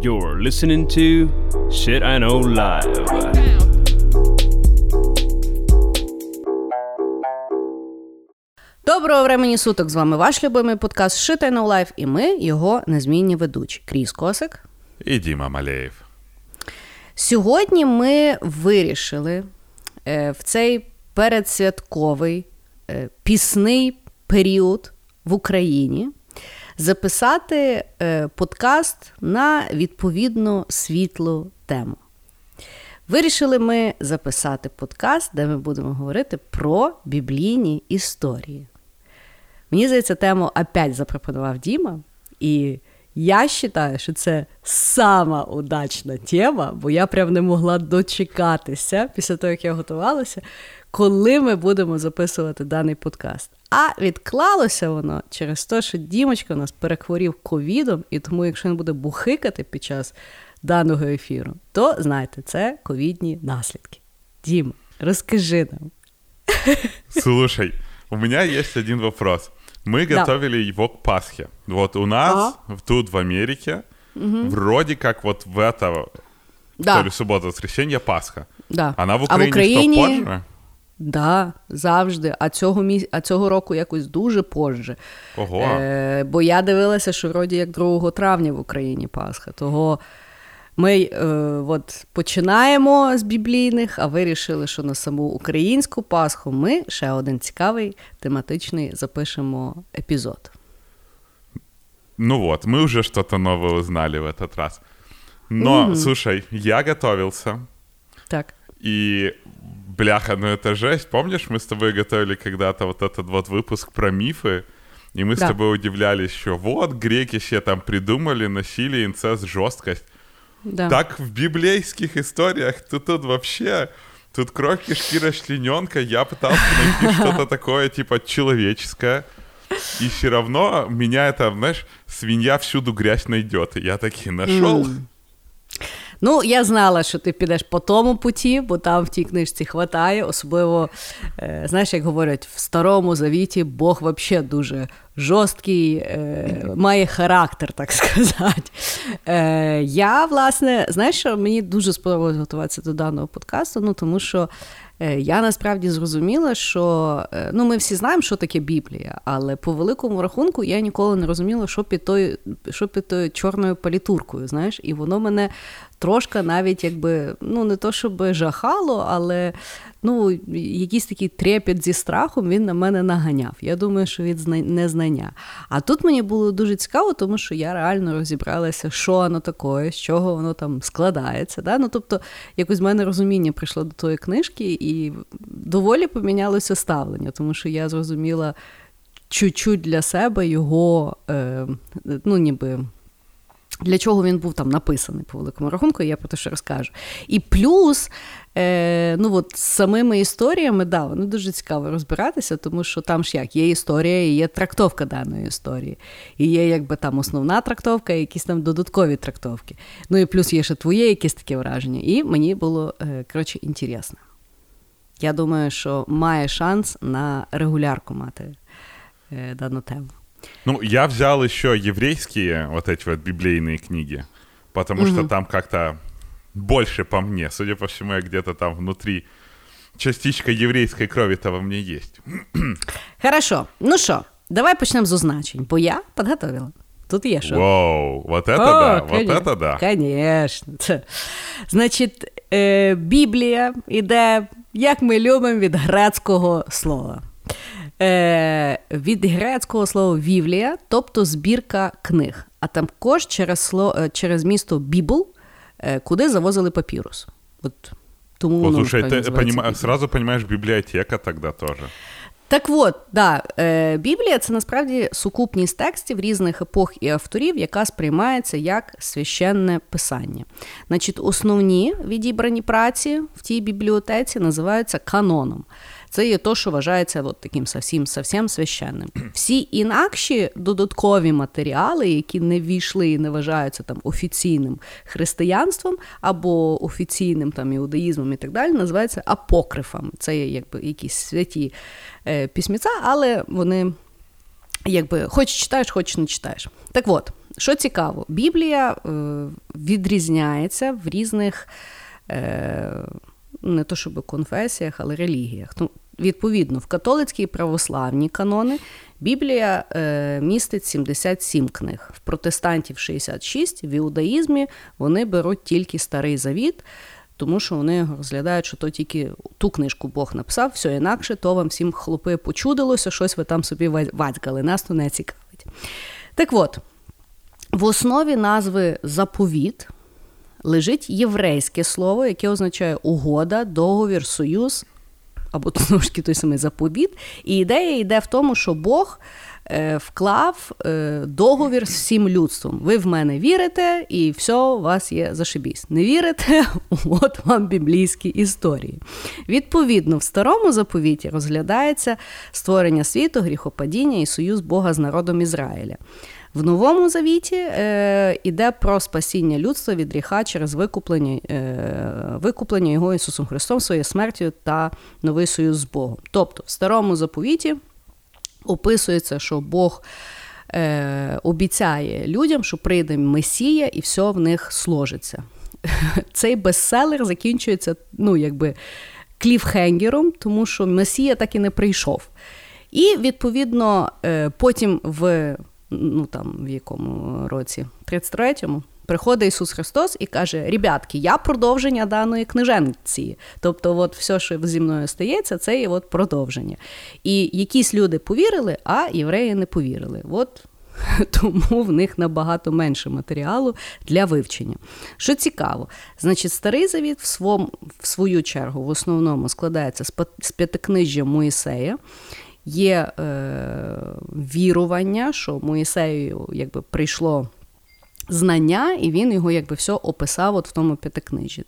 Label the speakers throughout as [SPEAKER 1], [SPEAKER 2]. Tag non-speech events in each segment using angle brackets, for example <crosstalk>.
[SPEAKER 1] You're listening to Shit I Know Live.
[SPEAKER 2] Доброго времені суток! З вами ваш любимий подкаст Shit I Know Life і ми його незмінні ведучі. Кріс Косик.
[SPEAKER 3] І Діма Малеєв.
[SPEAKER 2] Сьогодні ми вирішили е, в цей передсвятковий е, пісний період в Україні записати е, подкаст на відповідну світлу тему. Вирішили ми записати подкаст, де ми будемо говорити про біблійні історії. Мені здається, тему опять запропонував Діма, і я вважаю, що це сама удачна тема, бо я прям не могла дочекатися після того, як я готувалася, коли ми будемо записувати даний подкаст. А відклалося воно через те, що Дімочка у нас перехворів ковідом, і тому, якщо він буде бухикати під час даного ефіру, то знайте, це ковідні наслідки. Дім, розкажи нам.
[SPEAKER 3] Слушай, у меня есть один вопрос. Мы
[SPEAKER 2] Да.
[SPEAKER 3] готовили его к Пасхе. Вот у нас тут в Америке вроде как вот в это,
[SPEAKER 2] Да.
[SPEAKER 3] то ли суббота, воскресенье Пасха.
[SPEAKER 2] Да.
[SPEAKER 3] Она в
[SPEAKER 2] А в
[SPEAKER 3] Украине
[SPEAKER 2] Україні-
[SPEAKER 3] что, позже?
[SPEAKER 2] Да, завжди. А цього міс... а цього року якось дуже позже.
[SPEAKER 3] Ого.
[SPEAKER 2] Е, бо я дивилася, що вроді як 2 травня в Україні Пасха. Того ми е, от починаємо з біблійних, а вирішили, що на саму українську Пасху ми ще один цікавий тематичний запишемо епізод.
[SPEAKER 3] Ну вот, мы уже что-то новое узнали в этот раз. Но, слушай, я готовился,
[SPEAKER 2] Так.
[SPEAKER 3] и бляха, ну это жесть. Помнишь, мы с тобой готовили когда-то вот этот вот выпуск про мифы, и мы с
[SPEAKER 2] Да.
[SPEAKER 3] тобой удивлялись, что вот греки все там придумали, носили инцест, жесткость.
[SPEAKER 2] Да.
[SPEAKER 3] Так в библейских историях тут, тут вообще... Тут кровь кишки расчлененка, я пытался найти <laughs> что-то такое, типа, человеческое. И все равно меня это, знаешь, свинья всюду грязь найдет. И я таки нашел.
[SPEAKER 2] Ну, я знала, що ти підеш по тому путі, бо там в тій книжці хватає. Особливо, е, знаєш, як говорять, в старому завіті Бог взагалі дуже жорсткий, е, має характер, так <laughs> сказати. Е, я, власне, знаєш, що мені дуже сподобалось готуватися до даного подкасту, ну тому що. Е, Я насправді зрозуміла, що е, ну ми всі знаємо, що таке Біблія, але по великому рахунку я ніколи не розуміла, що під тою, що під тою чорною палітуркою, знаєш, і воно мене трошки навіть якби ну не то щоб жахало, але ну якийсь такий трепет зі страхом він на мене наганяв. Я думаю, що від незнання. А тут мені було дуже цікаво, тому що я реально розібралася, що воно таке, з чого воно там складається. Да? Ну, тобто, якось в мене розуміння прийшло до тої книжки, і доволі помінялося ставлення, тому що я зрозуміла чуть-чуть для себе його, е, ну ніби. Для чого він був там написаний по великому рахунку, я про те, що розкажу. І плюс, е, ну от з самими історіями, да, воно дуже цікаво розбиратися, тому що там ж як є історія і є трактовка даної історії. І є якби там основна трактовка, і якісь там додаткові трактовки. Ну і плюс є ще твоє якесь таке враження. І мені було е, коротше інтересно. Я думаю, що має шанс на регулярку мати е, дану тему.
[SPEAKER 3] Ну, я взял еще еврейские вот эти вот библейные книги, потому что там как-то больше по мне. Судя по всему, я где-то там внутри частичка еврейской крови-то во мне есть. <clears throat>
[SPEAKER 2] Хорошо, ну що, давай почнемо з означень, бо я підготовила. Тут є що.
[SPEAKER 3] Воу, вот это
[SPEAKER 2] О,
[SPEAKER 3] да, вот это да.
[SPEAKER 2] Конечно. <laughs> Значить, е, Біблія іде, як ми любимо, від грецького слова. Е, від грецького слова вівлія, тобто збірка книг. А також через, сло, е, через місто Бібл, куди завозили папірус. От, тому
[SPEAKER 3] Вот,
[SPEAKER 2] воно
[SPEAKER 3] слушай, ты понима- сразу понимаешь, библиотека тогда тоже.
[SPEAKER 2] Так от, да, е, Біблія це насправді сукупність текстів різних епох і авторів, яка сприймається як священне писання. Значить, основні відібрані праці в тій бібліотеці називаються каноном. Це є то, що вважається от таким совсім, совсім священним. Всі інакші додаткові матеріали, які не війшли і не вважаються там офіційним християнством або офіційним там іудаїзмом і так далі, називаються апокрифами. Це є якби якісь святі е, письмеця, але вони якби хоч читаєш, хоч не читаєш. Так от, Що цікаво, Біблія е, відрізняється в різних. Е, не то щоб конфесіях, але релігіях. Ну, Відповідно, в католицькій православній канони Біблія е, містить 77 книг, в протестантів 66, в іудаїзмі вони беруть тільки старий завіт, тому що вони розглядають, що то тільки ту книжку Бог написав, все інакше, то вам всім хлопи почудилося, щось ви там собі вадькали, нас то не цікавить. Так от, в основі назви заповіт лежить єврейське слово, яке означає угода, договір, союз або знову ж той самий заповіт. І ідея йде в тому, що Бог е, вклав е, договір з всім людством. Ви в мене вірите, і все, у вас є зашибісь. Не вірите? <laughs> От вам біблійські історії. Відповідно, в старому заповіті розглядається створення світу, гріхопадіння і союз Бога з народом Ізраїля. В новому завіті е, іде про спасіння людства від гріха через викуплення е, викуплення його Ісусом Христом своєю смертю та новий союз з Богом. Тобто, в старому заповіті описується, що Бог е, обіцяє людям, що прийде Месія і все в них сложиться. <laughs> Цей бестселер закінчується, ну, якби кліфхенгером, тому що Месія так і не прийшов. І, відповідно, е, потім в ну там в якому році, 33-му, приходить Ісус Христос і каже: Ребятки, я продовження даної книженці. Тобто, от все, що зі мною стається, це є от продовження. І якісь люди повірили, а євреї не повірили. От <laughs> тому в них набагато менше матеріалу для вивчення. Що цікаво, значить, старий завіт в свому, в свою чергу в основному складається з п'ятикнижжя Моїсея є е, вірування, що Моїсею якби прийшло знання, і він його якби все описав от в тому п'ятикнижі.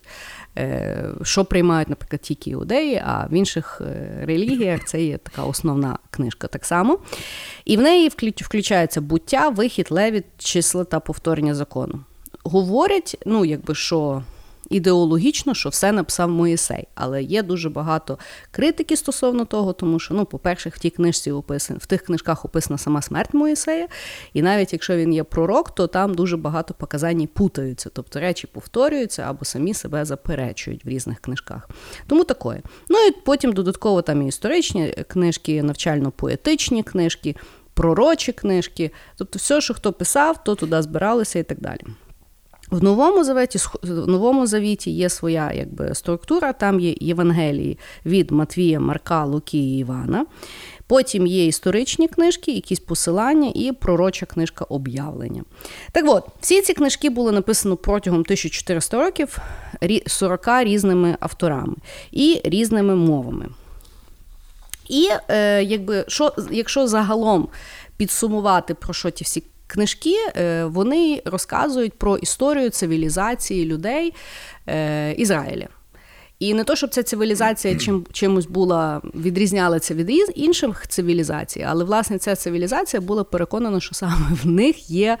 [SPEAKER 2] Е, Що приймають, наприклад, тільки іудеї, а в інших е, релігіях це є така основна книжка так само. І в неї включається буття, вихід, левіт, числа та повторення закону. Говорять, ну, якби що ідеологічно, що все написав Моїсей. Але є дуже багато критики стосовно того, тому що, ну, по-перше, в тій книжці описано, в тих книжках описана сама смерть Моїсея, і навіть якщо він є пророк, то там дуже багато показань путаються, тобто речі повторюються або самі себе заперечують в різних книжках. Тому такое. Ну і потім додатково там і історичні книжки, навчально-поетичні книжки. Пророчі книжки, тобто все, що хто писав, то туди збиралося і так далі. В новому завіті в новому завіті є своя якби, структура, там є Євангелії від Матвія, Марка, Луки і Івана. Потім є історичні книжки, якісь посилання і пророча книжка об'явлення. Так от, всі ці книжки були написані протягом 1400 років 40 різними авторами і різними мовами. І е, якби, що, якщо загалом підсумувати, про що ті всі книжки е, вони розказують про історію цивілізації людей е, Ізраїля. І не то, щоб ця цивілізація чим, чимось була відрізнялася від інших цивілізацій, але власне ця цивілізація була переконана, що саме в них є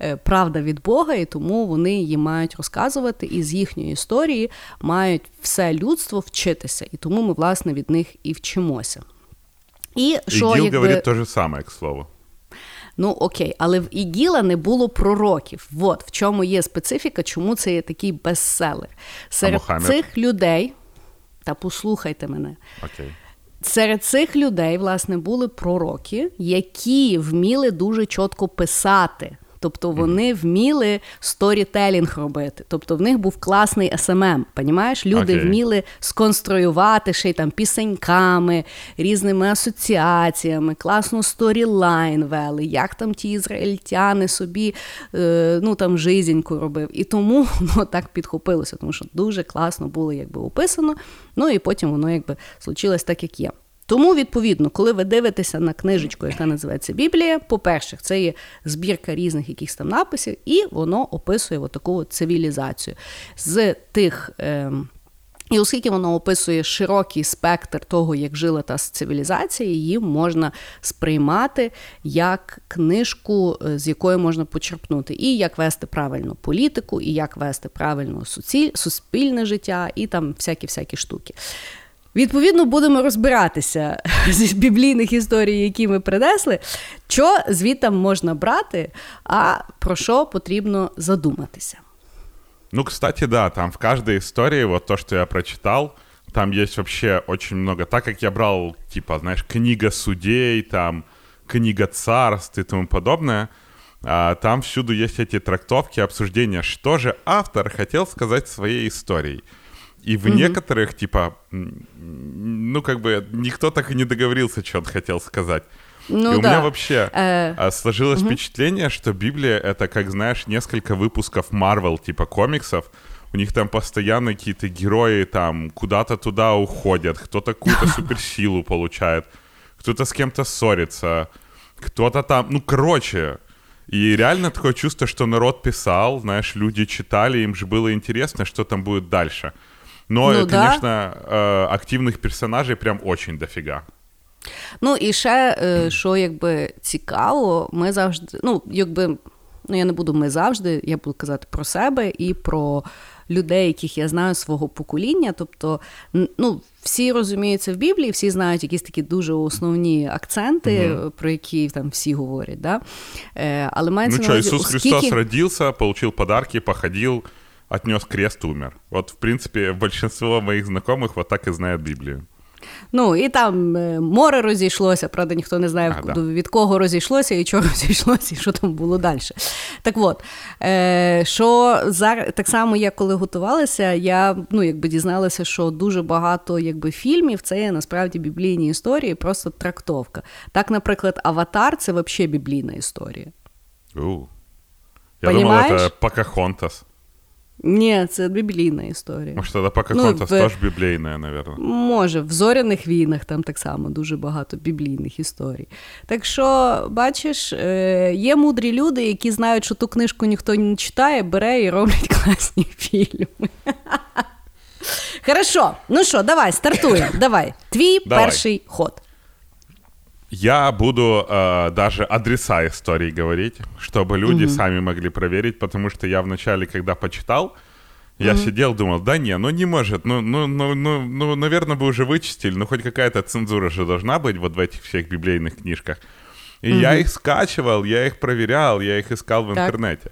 [SPEAKER 2] е, правда від Бога, і тому вони її мають розказувати, і з їхньої історії мають все людство вчитися. І тому ми, власне, від них і вчимося.
[SPEAKER 3] І, що, Діл якби... говорить те ж саме, як слово.
[SPEAKER 2] Ну окей, але в Ігіла не було пророків. От в чому є специфіка, чому це є такий бестселер. Серед цих людей, та послухайте мене.
[SPEAKER 3] Окей.
[SPEAKER 2] Серед цих людей, власне, були пророки, які вміли дуже чітко писати. Тобто вони вміли сторітелінг робити. Тобто в них був класний SMM. Понімаєш? Люди okay. вміли сконструювати ще й там пісеньками, різними асоціаціями, класну сторілайн вели, як там ті ізраїльтяни собі е, ну там жизненьку робив. І тому <laughs> ну, так підхопилося, тому що дуже класно було якби описано. Ну і потім воно якби случилось так, як є. Тому, відповідно, коли ви дивитеся на книжечку, яка називається Біблія, по-перше, це є збірка різних якихось там написів, і воно описує таку цивілізацію з тих. Е, і оскільки воно описує широкий спектр того, як жила та цивілізація, її можна сприймати як книжку, е, з якої можна почерпнути, і як вести правильну політику, і як вести правильно суспільне життя, і там всякі-всякі штуки. Відповідно, будемо розбиратися <laughs> з біблійних історій, які ми принесли, що звідти можна брати, а про що потрібно задуматися.
[SPEAKER 3] Ну, кстати, да, там в каждой истории, вот то, что я прочитал, там есть вообще очень много. Так как я брал, типа, знаешь, книга судей, там, книга царств и тому подобное, а, там всюду есть эти трактовки, обсуждения, что же автор хотел сказать своей историей. И в mm-hmm. некоторых, типа, ну, как бы, никто так и не договорился, что он хотел сказать. Ну, и у да. меня вообще э... сложилось угу. впечатление, что Библия это, как знаешь, несколько выпусков Marvel, типа комиксов. У них там постоянно какие-то герои там куда-то туда уходят, кто-то какую-то <laughs> суперсилу получает, кто-то с кем-то ссорится, кто-то там, ну, короче. И реально такое чувство, что народ писал, знаешь, люди читали, им же было интересно, что там будет дальше. Но, ну, конечно, да. э, активных персонажей прям очень дофига.
[SPEAKER 2] Ну і ще, що якби цікаво, ми завжди, ну, якби, ну я не буду ми завжди, я буду казати про себе і про людей, яких я знаю свого покоління. Тобто, ну, всі розуміються в Біблії, всі знають якісь такі дуже основні акценти, угу. про які там всі говорять. Да? Е, але мається
[SPEAKER 3] Ну що, Ісус оскільки... Христос родився, отримав подарки, походив, отнес крест, умер. От, в принципі, большинство моїх знайомих вот так і знають Біблію.
[SPEAKER 2] Ну і там е, море розійшлося, правда, ніхто не знає, а, від кого розійшлося і чого <laughs> розійшлося, і що там було далі. Так от, е, що зараз так само, як коли готувалася, я ну, якби дізналася, що дуже багато якби, фільмів це є насправді біблійні історії, просто трактовка. Так, наприклад, Аватар це взагалі біблійна історія.
[SPEAKER 3] У. Я Понимаешь? думал, это Покахонтас.
[SPEAKER 2] Ні, це біблійна історія.
[SPEAKER 3] Може, тоді Покахонтас ну, теж біблійна, мабуть.
[SPEAKER 2] Може, в зоряних війнах там так само дуже багато біблійних історій. Так що, бачиш, е, є мудрі люди, які знають, що ту книжку ніхто не читає, бере і роблять <laughs> класні фільми. Хорошо, ну що, давай, стартуємо. Давай. Твій давай. перший ход.
[SPEAKER 3] Я буду э, даже адреса историй говорить, чтобы люди mm-hmm. сами могли проверить, потому что я вначале, когда почитал, я mm-hmm. сидел, думал, да не, ну не может, ну, ну, ну, ну, ну, наверное, бы уже вычистили, ну хоть какая-то цензура же должна быть вот в этих всех библейных книжках. И mm-hmm. я их скачивал, я их проверял, я их искал в так. интернете.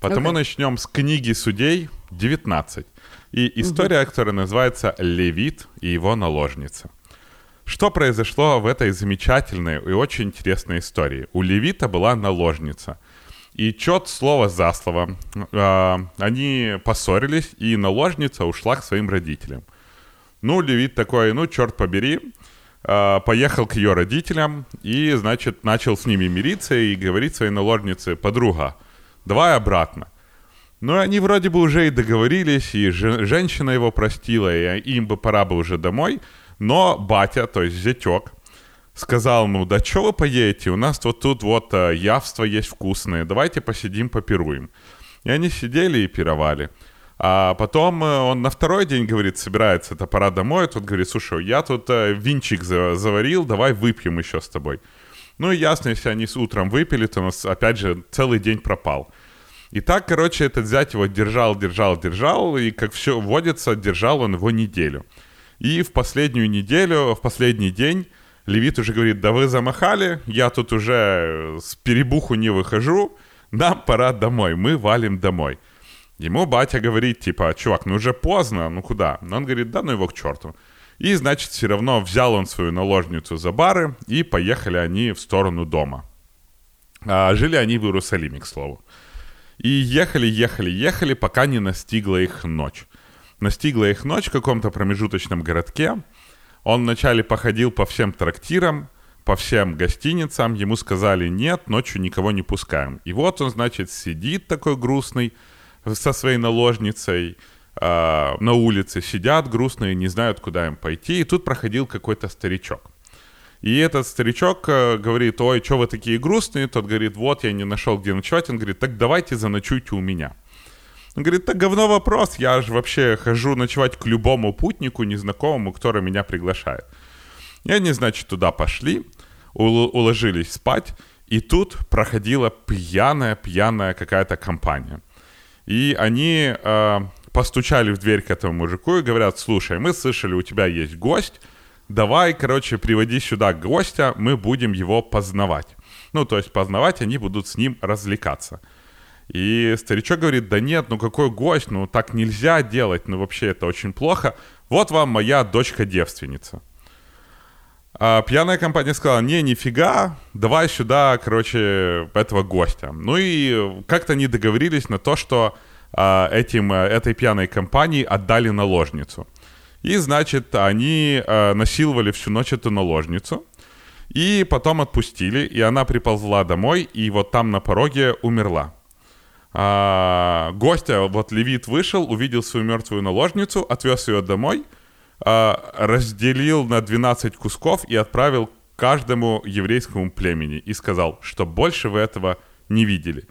[SPEAKER 3] Потому okay. начнем с книги судей 19. И история, mm-hmm. которая называется «Левит и его наложница». Что произошло в этой замечательной и очень интересной истории? У Левита была наложница. И чет слово за слово. Э, они поссорились, и наложница ушла к своим родителям. Ну, Левит такой, ну, черт побери, э, поехал к ее родителям и, значит, начал с ними мириться и говорить своей наложнице, подруга, давай обратно. Ну, они вроде бы уже и договорились, и женщина его простила, и им бы пора бы уже домой – но батя, то есть зятек, сказал, ну да что вы поедете, у нас вот тут вот э, явства есть вкусные, давайте посидим, попируем. И они сидели и пировали. А потом э, он на второй день говорит, собирается, это пора домой, тут говорит, слушай, я тут э, винчик заварил, давай выпьем еще с тобой. Ну и ясно, если они с утром выпили, то у нас опять же целый день пропал. И так, короче, этот зять его держал, держал, держал, и как все водится, держал он его неделю. И в последнюю неделю, в последний день Левит уже говорит, да вы замахали, я тут уже с перебуху не выхожу, нам пора домой, мы валим домой. Ему батя говорит, типа, чувак, ну уже поздно, ну куда? Но он говорит, да ну его к черту. И, значит, все равно взял он свою наложницу за бары, и поехали они в сторону дома. А, жили они в Иерусалиме, к слову. И ехали, ехали, ехали, пока не настигла их ночь. Настигла их ночь в каком-то промежуточном городке. Он вначале походил по всем трактирам, по всем гостиницам. Ему сказали, нет, ночью никого не пускаем. И вот он, значит, сидит такой грустный со своей наложницей э, на улице. Сидят грустные, не знают, куда им пойти. И тут проходил какой-то старичок. И этот старичок э, говорит, ой, что вы такие грустные? Тот говорит, вот, я не нашел, где ночевать. Он говорит, так давайте заночуйте у меня. Он говорит, так говно вопрос, я же вообще хожу ночевать к любому путнику незнакомому, который меня приглашает. И они, значит, туда пошли, уложились спать, и тут проходила пьяная-пьяная какая-то компания. И они э, постучали в дверь к этому мужику и говорят, слушай, мы слышали, у тебя есть гость, давай, короче, приводи сюда гостя, мы будем его познавать. Ну, то есть познавать, они будут с ним развлекаться. И старичок говорит, да нет, ну какой гость, ну так нельзя делать, ну вообще это очень плохо. Вот вам моя дочка-девственница. А пьяная компания сказала, не, нифига, давай сюда, короче, этого гостя. Ну и как-то они договорились на то, что а, этим, этой пьяной компании отдали наложницу. И, значит, они а, насиловали всю ночь эту наложницу. И потом отпустили, и она приползла домой, и вот там на пороге умерла. А, гостя, вот левит вышел, увидел свою мертвую наложницу, отвез ее домой, а, разделил на 12 кусков и отправил каждому еврейскому племени и сказал, что больше вы этого не видели.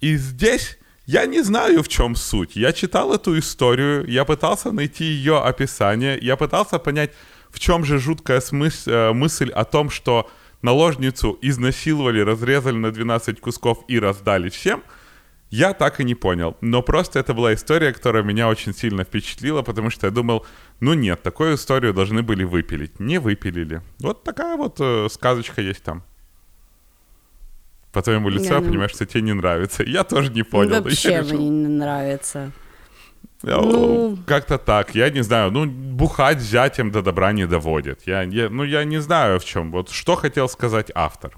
[SPEAKER 3] И здесь я не знаю, в чем суть. Я читал эту историю, я пытался найти ее описание, я пытался понять, в чем же жуткая смыс- э, мысль о том, что наложницу изнасиловали, разрезали на 12 кусков и раздали всем – я так и не понял. Но просто это была история, которая меня очень сильно впечатлила, потому что я думал, ну нет, такую историю должны были выпилить. Не выпилили. Вот такая вот э, сказочка есть там. По твоему лицу я, ну... понимаю, что тебе не нравится. Я тоже не понял.
[SPEAKER 2] Вообще мне не нравится.
[SPEAKER 3] Ну... Как-то так. Я не знаю. Ну, бухать зятем до добра не доводит. Я, я, ну, я не знаю в чем. Вот что хотел сказать автор.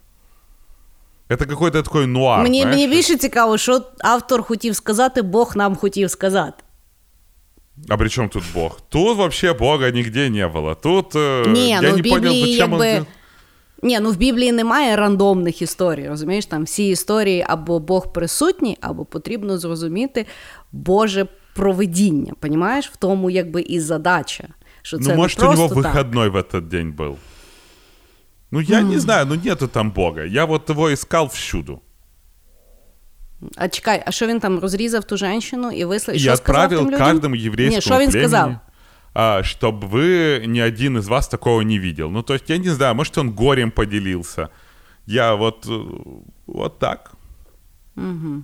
[SPEAKER 3] Це какой-то такой нуар.
[SPEAKER 2] Мені мені більше цікаво, що автор хотів сказати, Бог нам хотів сказати.
[SPEAKER 3] А при чем тут Бог? Тут вообще Бога нигде не было. Тут э,
[SPEAKER 2] Ні,
[SPEAKER 3] я
[SPEAKER 2] ну,
[SPEAKER 3] не
[SPEAKER 2] в Біблії,
[SPEAKER 3] понял, зачем
[SPEAKER 2] якби...
[SPEAKER 3] он...
[SPEAKER 2] Ні, ну в Біблії немає рандомних історій, розумієш? Там всі історії або Бог присутній, або потрібно зрозуміти Боже проведіння. Понімаєш? В тому якби і задача. Що
[SPEAKER 3] ну,
[SPEAKER 2] це
[SPEAKER 3] может,
[SPEAKER 2] не просто
[SPEAKER 3] у него выходной
[SPEAKER 2] так.
[SPEAKER 3] в этот день был. Ну, я mm. не знаю, ну нету там Бога. Я вот его искал всюду.
[SPEAKER 2] А чекай, а що він там розрізав ту женщину і вислав?
[SPEAKER 3] І відправив кожному єврейському
[SPEAKER 2] Ні, що він
[SPEAKER 3] племени,
[SPEAKER 2] сказав?
[SPEAKER 3] а, чтобы вы ни один из вас такого не видел. Ну, то есть, я не знаю, может, он горем поделился. Я вот, э, вот так.
[SPEAKER 2] Угу.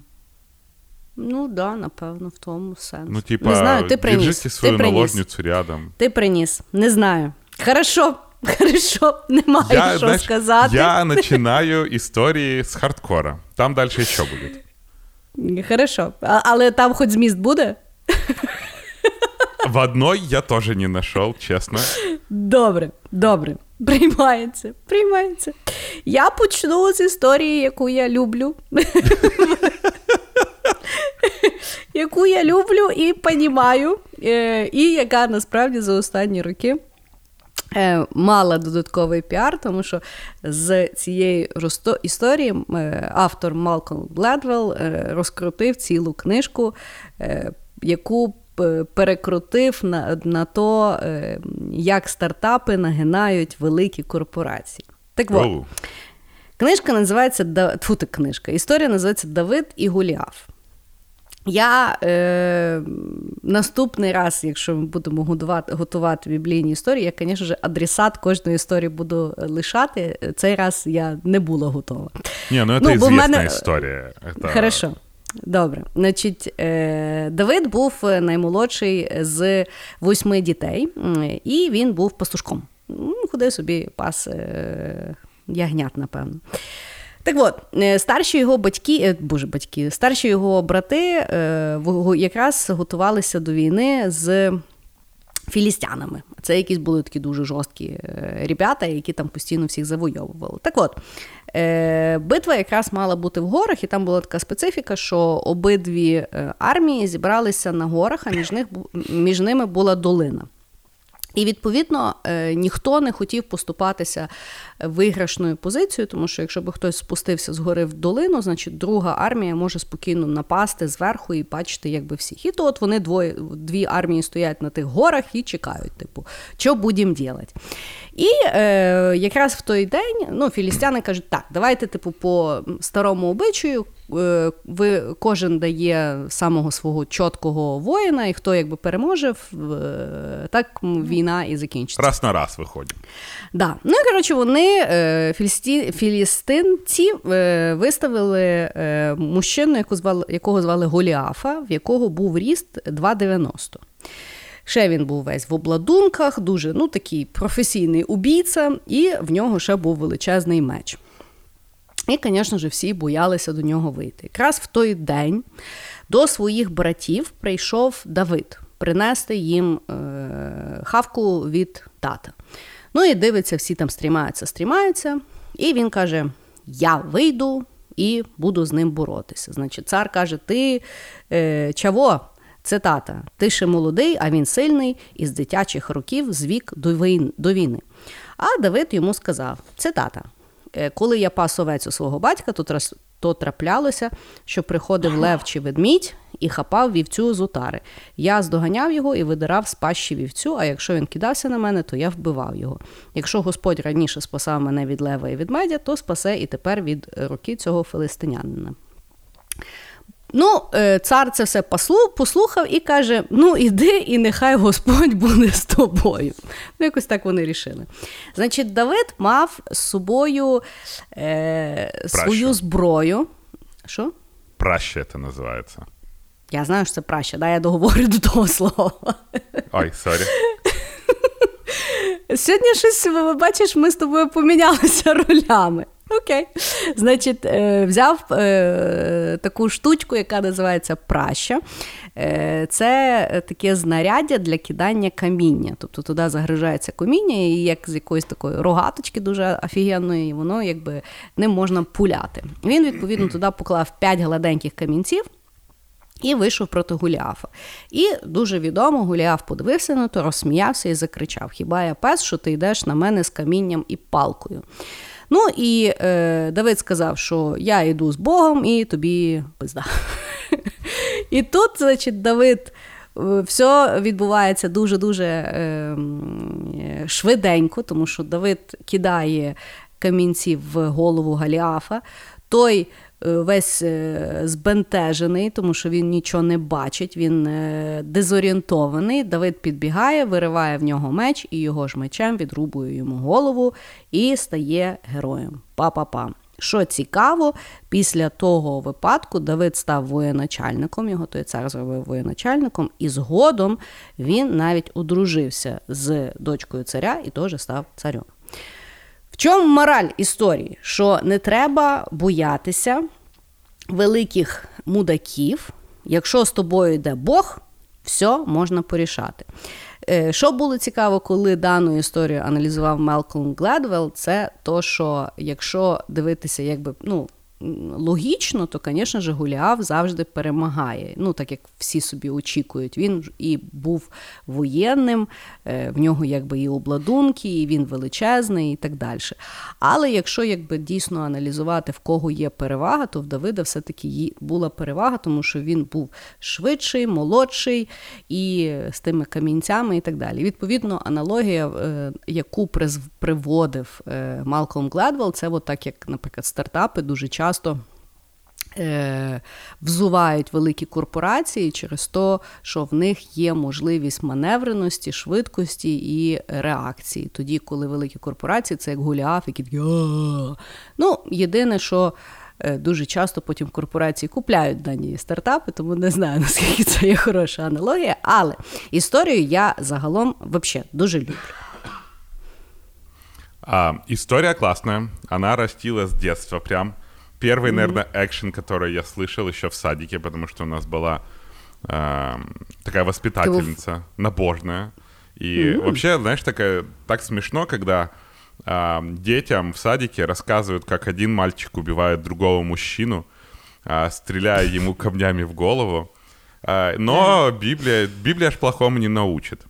[SPEAKER 2] Ну, да, напевно, в тому сенс.
[SPEAKER 3] Ну, типа,
[SPEAKER 2] не знаю, ти приніс.
[SPEAKER 3] держите свою
[SPEAKER 2] ти приніс.
[SPEAKER 3] наложницю рядом.
[SPEAKER 2] Ти приніс. Не знаю. Хорошо. Хорошо, немає
[SPEAKER 3] я,
[SPEAKER 2] що
[SPEAKER 3] знаешь,
[SPEAKER 2] сказати.
[SPEAKER 3] Я починаю історії з хардкора. Там далі що буде.
[SPEAKER 2] Хорошо. А, але там хоч зміст буде?
[SPEAKER 3] В одной я теж не знайшов, чесно.
[SPEAKER 2] Добре, добре. Приймається, приймається. Я почну з історії, яку я люблю. Яку я люблю і понімаю, е, і яка насправді за останні роки мала додатковий піар, тому що з цієї історії е, автор Малком Гладвелл е, розкрутив цілу книжку, яку перекрутив на на то, як стартапи нагинають великі корпорації. Так от, книжка називається Тьфу, книжка. Історія називається Давид і Гуліаф. Я е, наступний раз, якщо ми будемо готувати готувати біблійні історії, я, звісно ж, адресат кожної історії буду лишати. Цей раз я не була готова.
[SPEAKER 3] Ні, ну це ну, мене... історія.
[SPEAKER 2] Это... Хорошо. Добре. Значить, е, Давид був наймолодший з восьми дітей, і він був пастушком. Ходив собі пас е, ягнят, напевно. Так от, е, старші його батьки, е, боже батьки, старші його брати е, якраз готувалися до війни з філістянами. Це якісь були такі дуже жорсткі ребята, які там постійно всіх завойовували. Так от, битва якраз мала бути в горах, і там була така специфіка, що обидві армії зібралися на горах, а між них між ними була долина. І відповідно ніхто не хотів поступатися виграшною позицією, тому що якщо б хтось спустився з гори в долину, значить друга армія може спокійно напасти зверху і бачити, якби всіх. І то от вони двоє дві армії стоять на тих горах і чекають, типу, що будемо робити. І е, якраз в той день ну, філістяни кажуть, так, давайте, типу, по старому обичаю, е, ви кожен дає самого свого чіткого воїна, і хто якби переможе, е, так війна і закінчиться.
[SPEAKER 3] Раз на раз виходимо.
[SPEAKER 2] Да. Ну і коротше, вони філістинці е, виставили е, мужчину, якого звали Голіафа, в якого був ріст 2,90. Ще він був весь в обладунках, дуже ну, такий професійний убійця, і в нього ще був величезний меч. І, звісно ж, всі боялися до нього вийти. Якраз в той день до своїх братів прийшов Давид принести їм е, хавку від тата. Ну і дивиться, всі там стрімаються, стрімаються. І він каже: Я вийду і буду з ним боротися. Значить, цар каже: Ти е, чаво? Цитата: Ти ще молодий, а він сильний, із дитячих років звік до війни. А Давид йому сказав: цитата: «Е, Коли я пас овець у свого батька, то то траплялося, що приходив лев чи ведмідь і хапав вівцю з утари. Я здоганяв його і видирав з пащі вівцю, а якщо він кидався на мене, то я вбивав його. Якщо Господь раніше спасав мене від лева і від медя, то спасе і тепер від руки цього филистинянина. Ну, е, цар це все послухав і каже: Ну, іди, і нехай Господь буде з тобою. Ну, якось так вони рішили. Значить, Давид мав з собою е, свою зброю. Що?
[SPEAKER 3] Праще це називається.
[SPEAKER 2] Я знаю, що це праще, да, я договорю до того слова.
[SPEAKER 3] Ой, сорі.
[SPEAKER 2] Сьогодні щось, бачиш, ми з тобою помінялися ролями. Окей. Значить, е, взяв е, таку штучку, яка називається праща. Е, це таке знаряддя для кидання каміння. Тобто туди загрижається каміння, і як з якоїсь такої рогаточки дуже офігенної, воно якби не можна пуляти. Він, відповідно, <clears throat> туди поклав 5 гладеньких камінців. І вийшов проти Гуліафа. І дуже відомо Гуліаф подивився на то, розсміявся і закричав: Хіба я пес, що ти йдеш на мене з камінням і палкою? Ну і е, Давид сказав, що я йду з Богом і тобі пизда. <laughs> І тут, значить, Давид. Е, все відбувається дуже-дуже е, швиденько, тому що Давид кидає камінці в голову Галіафа. Той Е, весь е, збентежений, тому що він нічого не бачить, він е, дезорієнтований. Давид підбігає, вириває в нього меч і його ж мечем відрубує йому голову і стає героєм. Па-па-па. Що цікаво, після того випадку Давид став воєначальником, його той цар зробив воєначальником, і згодом він навіть одружився з дочкою царя і теж став царем чому мораль історії? Що не треба боятися великих мудаків, якщо з тобою йде Бог, все можна порішати. Е, що було цікаво, коли дану історію аналізував Мелком Гледвелл, це то, що якщо дивитися, якби ну логічно, то, звісно ж, Гуліав завжди перемагає. Ну, так як всі собі очікують. Він і був воєнним, е, в нього якби і обладунки, і він величезний, і так далі. Але якщо якби дійсно аналізувати, в кого є перевага, то в Давида все-таки була перевага, тому що він був швидший, молодший і з тими камінцями і так далі. Відповідно, аналогія, е, яку приводив е, Малком Гледвелл, це от так, як, наприклад, стартапи дуже часто часто е, взувають великі корпорації через те, що в них є можливість маневреності, швидкості і реакції. Тоді, коли великі корпорації, це як гуляф, які такі. Ну, єдине, що. Е, дуже часто потім корпорації купляють дані стартапи, тому не знаю, <laughs> наскільки це є хороша аналогія. Але історію я загалом взагалі дуже люблю.
[SPEAKER 3] А, История классная. Она растила с детства прям. Первый, mm-hmm. наверное, экшен, который я слышал еще в садике, потому что у нас была э, такая воспитательница, набожная. И mm-hmm. вообще, знаешь, такая, так смешно, когда э, детям в садике рассказывают, как один мальчик убивает другого мужчину, э, стреляя <laughs> ему камнями в голову. Э, но Библия, Библия аж плохому не научит.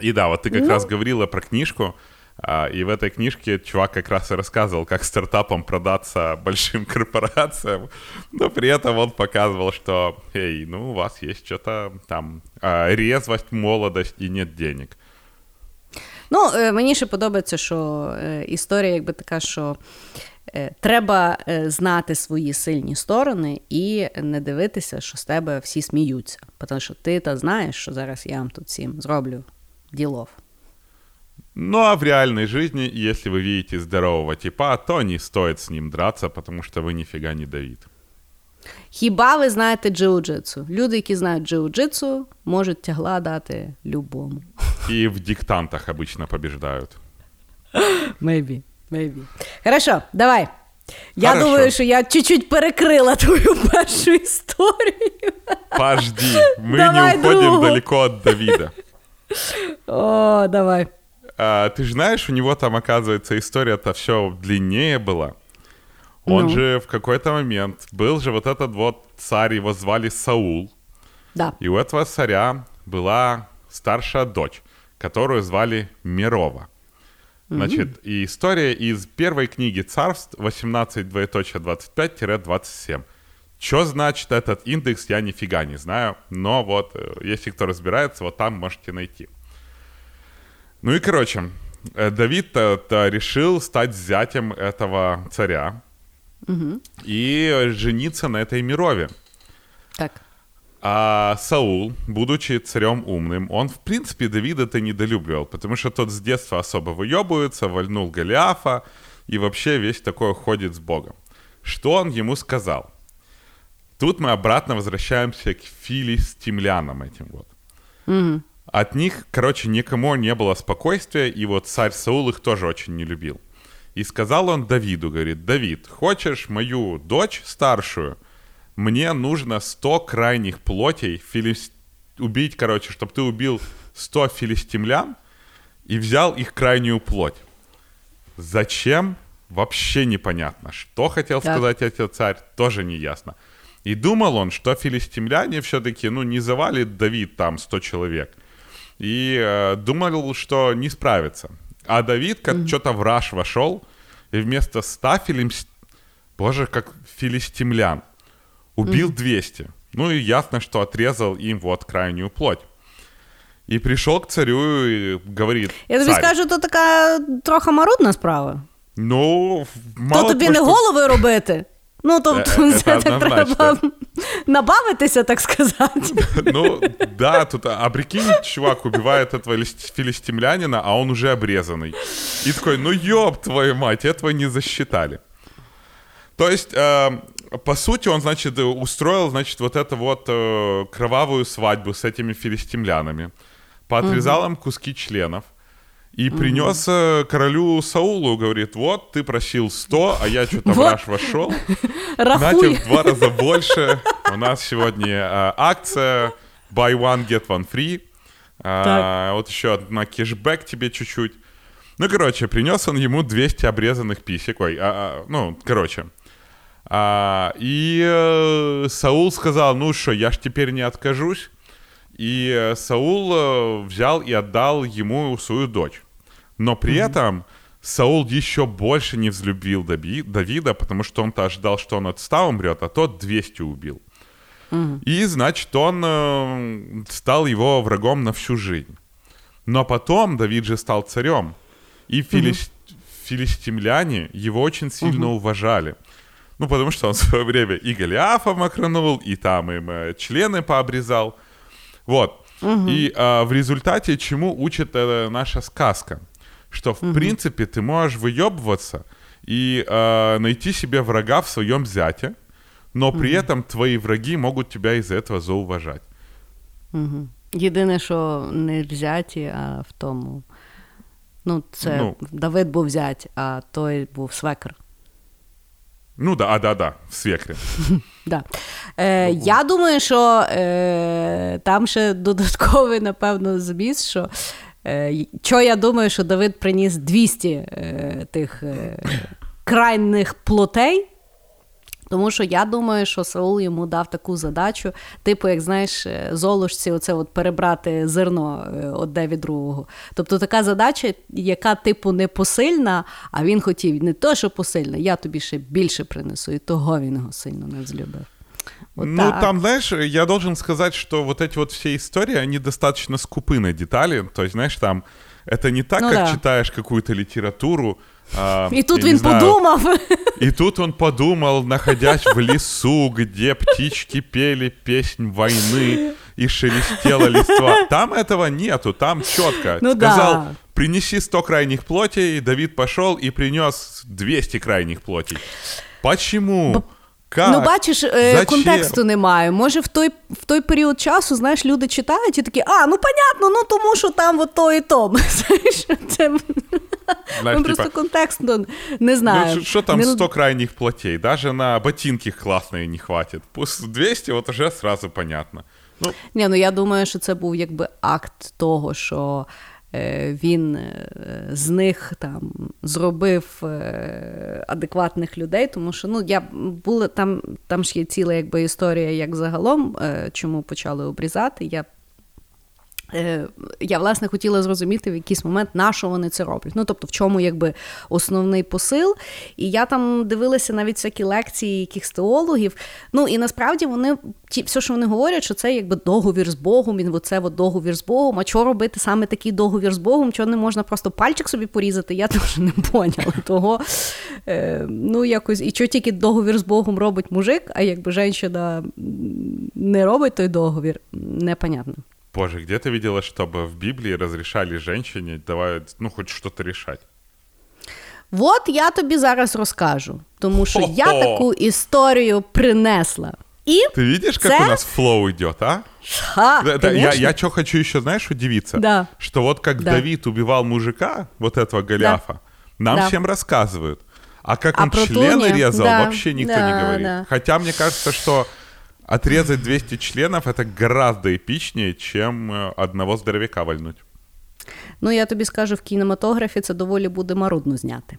[SPEAKER 3] И да, вот ты как mm-hmm. раз говорила про книжку, и в этой книжке чувак как раз и рассказывал, как стартапам продаться большим корпорациям, <laughs> но при этом он показывал, что, эй, ну у вас есть что-то там, а, резвость, молодость и нет денег.
[SPEAKER 2] Ну, е, мені ще подобається, що е, історія якби така, що е, треба е, знати свої сильні сторони і не дивитися, що з тебе всі сміються. Тому що ти та знаєш, що зараз я вам тут всім зроблю ділов.
[SPEAKER 3] Ну а в реальной жизни, если вы видите здорового типа, то не стоит с ним драться, потому что вы нифига не Давид.
[SPEAKER 2] Хіба ви знаєте джиу-джитсу? Люди, які знають джиу-джитсу, можуть тягла дати любому.
[SPEAKER 3] И в диктантах обычно побеждают.
[SPEAKER 2] Maybe, maybe. Хорошо, давай. Я
[SPEAKER 3] Хорошо.
[SPEAKER 2] думаю, що я чуть-чуть перекрила твою першу історію.
[SPEAKER 3] Подожди, мы
[SPEAKER 2] Давай
[SPEAKER 3] не уходим
[SPEAKER 2] другу.
[SPEAKER 3] далеко от Давида.
[SPEAKER 2] О, давай.
[SPEAKER 3] А, ты же знаешь, у него там, оказывается, история-то все длиннее была. Он
[SPEAKER 2] Ну.
[SPEAKER 3] же в какой-то момент был же вот этот вот царь, его звали Саул.
[SPEAKER 2] Да.
[SPEAKER 3] И у этого царя была старшая дочь, которую звали Мирова. Значит, и история из первой книги царств 18 двоеточие 25-27. Что значит этот индекс, я нифига не знаю, но вот, э, если кто разбирается, вот там можете найти. Ну и, короче, э, Давид-то решил стать зятем этого царя и э, жениться на этой Мирове.
[SPEAKER 2] Так.
[SPEAKER 3] А Саул, будучи царем умным, он, в принципе, Давида-то недолюбливал, потому что тот с детства особо выебывается, вольнул Голиафа и вообще весь такой ходит с Богом. Что он ему сказал? Тут мы обратно возвращаемся к филистимлянам этим вот. От них, короче, никому не было спокойствия, и вот царь Саул их тоже очень не любил. И сказал он Давиду, говорит, Давид, хочешь мою дочь старшую? Мне нужно 100 крайних плотей филис- убить, короче, чтобы ты убил 100 филистимлян и взял их крайнюю плоть. Зачем? Вообще непонятно. Что хотел
[SPEAKER 2] Так.
[SPEAKER 3] сказать этот царь, тоже не ясно. И думал он, что филистимляне все-таки, ну, не завалит Давид там 100 человек. И э, думал, что не справится. А Давид как что-то в раж вошел, и вместо 100 филимс... Боже, как филистимлян. Убил 200. Ну и ясно, что отрезал им вот крайнюю плоть. И пришел к царю и говорит,
[SPEAKER 2] Я тобі
[SPEAKER 3] «Царь,
[SPEAKER 2] скажу, то така трохи марудна справа.
[SPEAKER 3] ну,
[SPEAKER 2] То
[SPEAKER 3] мало
[SPEAKER 2] тобі
[SPEAKER 3] того,
[SPEAKER 2] не
[SPEAKER 3] что-
[SPEAKER 2] голови робити. Ну, тобто, це так треба набавитися, так сказати. <laughs>
[SPEAKER 3] Ну, да, тут, а прикинь, чувак убивает этого лис- филистимлянина, а он уже обрезанный. И такой, ну ёб твою мать, этого не засчитали. То есть, э, по сути, он, значит, э, устроил, значит, вот эту вот э, кровавую свадьбу с этими филистимлянами, поотрезал им куски членов И принес э, королю Саулу, говорит, вот, ты просил 100, а я что-то в раж вошел. Знаете, <laughs> в два раза больше. У нас сегодня э, акция Buy one, get one free. А, вот еще одна кэшбэк тебе чуть-чуть. Ну, короче, принес он ему 200 обрезанных писек. Ой, а, а, ну, короче. А, и э, Саул сказал, ну что, я ж теперь не откажусь. И Саул взял и отдал ему свою дочь. Но при этом Саул еще больше не взлюбил Дави- Давида, потому что он-то ожидал, что он от 100 умрет, а тот 200 убил. И, значит, он э, стал его врагом на всю жизнь. Но потом Давид же стал царем, и филис- филистимляне его очень сильно уважали. Ну, потому что он в свое время и Голиафа макронул, и там им э, члены пообрезал. Вот. И а, в результате чему учит э, наша сказка? Что, в принципе, ты можешь выебываться и э, найти себе врага в своем зяте, но при этом твои враги могут тебя из-за этого зауважать.
[SPEAKER 2] Єдине, що не взяті, а в тому. Ну, це
[SPEAKER 3] Ну.
[SPEAKER 2] Давид був взять, а той був свекр.
[SPEAKER 3] Ну да, а да, да, в свекре. <laughs>
[SPEAKER 2] Да. Е, я думаю, що е, там ще додатковий, напевно, зміст, що е, й- що я думаю, що Давид приніс 200 е, тих е, крайних плотей. Тому що я думаю, що Саул йому дав таку задачу, типу, як знаєш, е, золушці, оце от перебрати зерно е, одне від другого. Тобто така задача, яка, типу, не посильна, а він хотів не то, що посильна, я тобі ще більше принесу, і того він його сильно не взлюбив.
[SPEAKER 3] Ну,
[SPEAKER 2] так.
[SPEAKER 3] там, знаешь, я должен сказать, что вот эти вот все истории, они достаточно скупы на детали. То есть, знаешь, там это не так,
[SPEAKER 2] Ну
[SPEAKER 3] как
[SPEAKER 2] да.
[SPEAKER 3] читаешь какую-то литературу. а,
[SPEAKER 2] І тут
[SPEAKER 3] знаю,
[SPEAKER 2] подумав.
[SPEAKER 3] И тут он подумал, находясь в лесу, где птички пели песнь войны и шелестела листва. Там этого нету, там четко.
[SPEAKER 2] Ну
[SPEAKER 3] Сказал,
[SPEAKER 2] да.
[SPEAKER 3] принеси 100 крайних плотей, Давид пошел и принес 200 крайних плотей. Почему? Как?
[SPEAKER 2] Ну, бачиш, е,
[SPEAKER 3] Зачем?
[SPEAKER 2] контексту немає. Може, в той, в той період часу, знаєш, люди читають і такі, а, ну понятно, ну тому що там от то і то. <laughs> Знаєш, це
[SPEAKER 3] Знаешь,
[SPEAKER 2] ну,
[SPEAKER 3] типа,
[SPEAKER 2] просто контексту не знаю.
[SPEAKER 3] Ну, что там 100 крайних плотей? Даже на ботинки классные не хватит. Пусть 200, вот уже сразу понятно. Ну,
[SPEAKER 2] Ні, ну я думаю, що це був якби акт того, що він е, з них там зробив е, адекватних людей, тому що ну я була там, там ж є ціла якби історія, як загалом, е, чому почали обрізати. Я Е, Я власне хотіла зрозуміти в якийсь момент, на що вони це роблять. Ну тобто, в чому якби основний посил. І я там дивилася навіть всякі лекції якихось теологів. Ну і насправді вони ті, все, що вони говорять, що це якби договір з Богом, він оце от договір з Богом. А чого робити саме такий договір з Богом? Чого не можна просто пальчик собі порізати? Я <laughs> теж не поняла того. Е, ну, якось, і що тільки договір з Богом робить мужик, а якби жінка не робить той договір, непонятно.
[SPEAKER 3] боже, где ты видела, чтобы в Библии разрешали женщине давай, ну, хоть что-то решать?
[SPEAKER 2] От я тобі зараз розкажу, тому що я
[SPEAKER 3] Хо-хо.
[SPEAKER 2] таку історію принесла. І
[SPEAKER 3] Ты видишь, как
[SPEAKER 2] Це-
[SPEAKER 3] у нас флоу идет, а?
[SPEAKER 2] ха,
[SPEAKER 3] Да, да, я,
[SPEAKER 2] конечно.
[SPEAKER 3] я что хочу еще, знаешь, удивиться?
[SPEAKER 2] Да.
[SPEAKER 3] Что вот как
[SPEAKER 2] Да.
[SPEAKER 3] Давид убивал мужика, вот этого Голиафа, нам
[SPEAKER 2] Да.
[SPEAKER 3] всем рассказывают. А как
[SPEAKER 2] А
[SPEAKER 3] он
[SPEAKER 2] про
[SPEAKER 3] члены
[SPEAKER 2] Туни?
[SPEAKER 3] резал,
[SPEAKER 2] Да,
[SPEAKER 3] вообще никто
[SPEAKER 2] да,
[SPEAKER 3] не говорит.
[SPEAKER 2] да.
[SPEAKER 3] Хотя мне кажется, что отрезать 200 членов это гораздо эпичнее, чем э, одного здоровяка вальнуть.
[SPEAKER 2] Ну я тобі скажу, в кінематографі це доволі буде марудно зняти.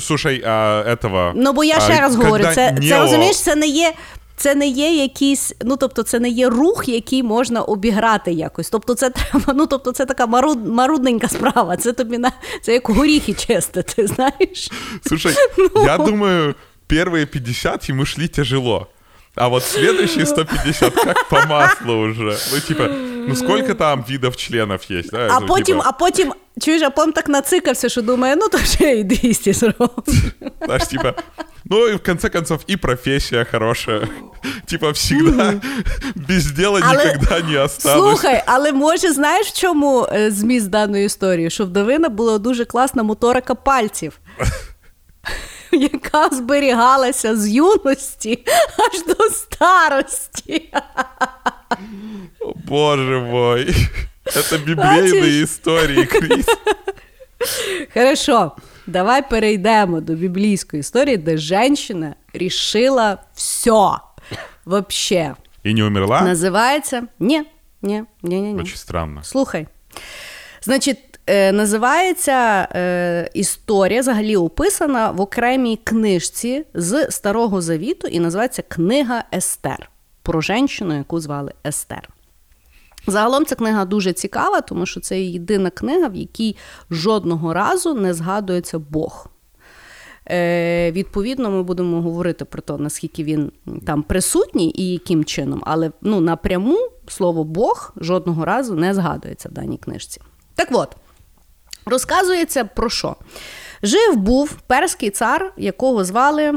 [SPEAKER 3] Слушай, а этого...
[SPEAKER 2] Ну бо я
[SPEAKER 3] а,
[SPEAKER 2] ще раз говорю,
[SPEAKER 3] когда
[SPEAKER 2] це,
[SPEAKER 3] Нео-
[SPEAKER 2] це розумієш, це не є. Це не є якийсь, ну тобто, це не є рух, який можна обіграти якось. Тобто, це треба, ну тобто, це така маруд, марудненька справа. Це тобі на це як горіхи чистити, знаєш.
[SPEAKER 3] Слушай,
[SPEAKER 2] Ну.
[SPEAKER 3] я думаю, первые 50 ему шли тяжело. А вот следующие <laughs> 150 как по маслу уже. Ну, типа, ну сколько там видов членов есть, да?
[SPEAKER 2] А
[SPEAKER 3] Ну,
[SPEAKER 2] потім,
[SPEAKER 3] типа,
[SPEAKER 2] а потім, чуєш, а потім так нацикався, що думає, ну то ще й 200 зробиш.
[SPEAKER 3] Знаешь, типа, ну и в конце концов и профессия хорошая. Типа всегда без дела
[SPEAKER 2] Але-
[SPEAKER 3] никогда не останусь.
[SPEAKER 2] Слухай, але може знаєш, в чому е, зміст даної історії? Що в Давина була дуже класна моторика пальців. <laughs> Яка зберігалася з юності аж до старості.
[SPEAKER 3] О, Боже мой. Это библейные
[SPEAKER 2] Бачишь?
[SPEAKER 3] истории, Крис.
[SPEAKER 2] Хорошо, давай перейдемо до біблійської історії, де жінка рішила все. Вообще.
[SPEAKER 3] И не умерла?
[SPEAKER 2] Називається. Ні, ні, ні, ні, ні.
[SPEAKER 3] Очень странно.
[SPEAKER 2] Слухай. Значить, е, називається е, історія, взагалі описана в окремій книжці з Старого Завіту, і називається Книга Естер про жінку, яку звали Естер. Загалом ця книга дуже цікава, тому що це єдина книга, в якій жодного разу не згадується Бог. Е, відповідно, ми будемо говорити про те, наскільки він там присутній і яким чином, але ну, напряму слово Бог жодного разу не згадується в даній книжці. Так от, розказується про що? Жив був перський цар, якого звали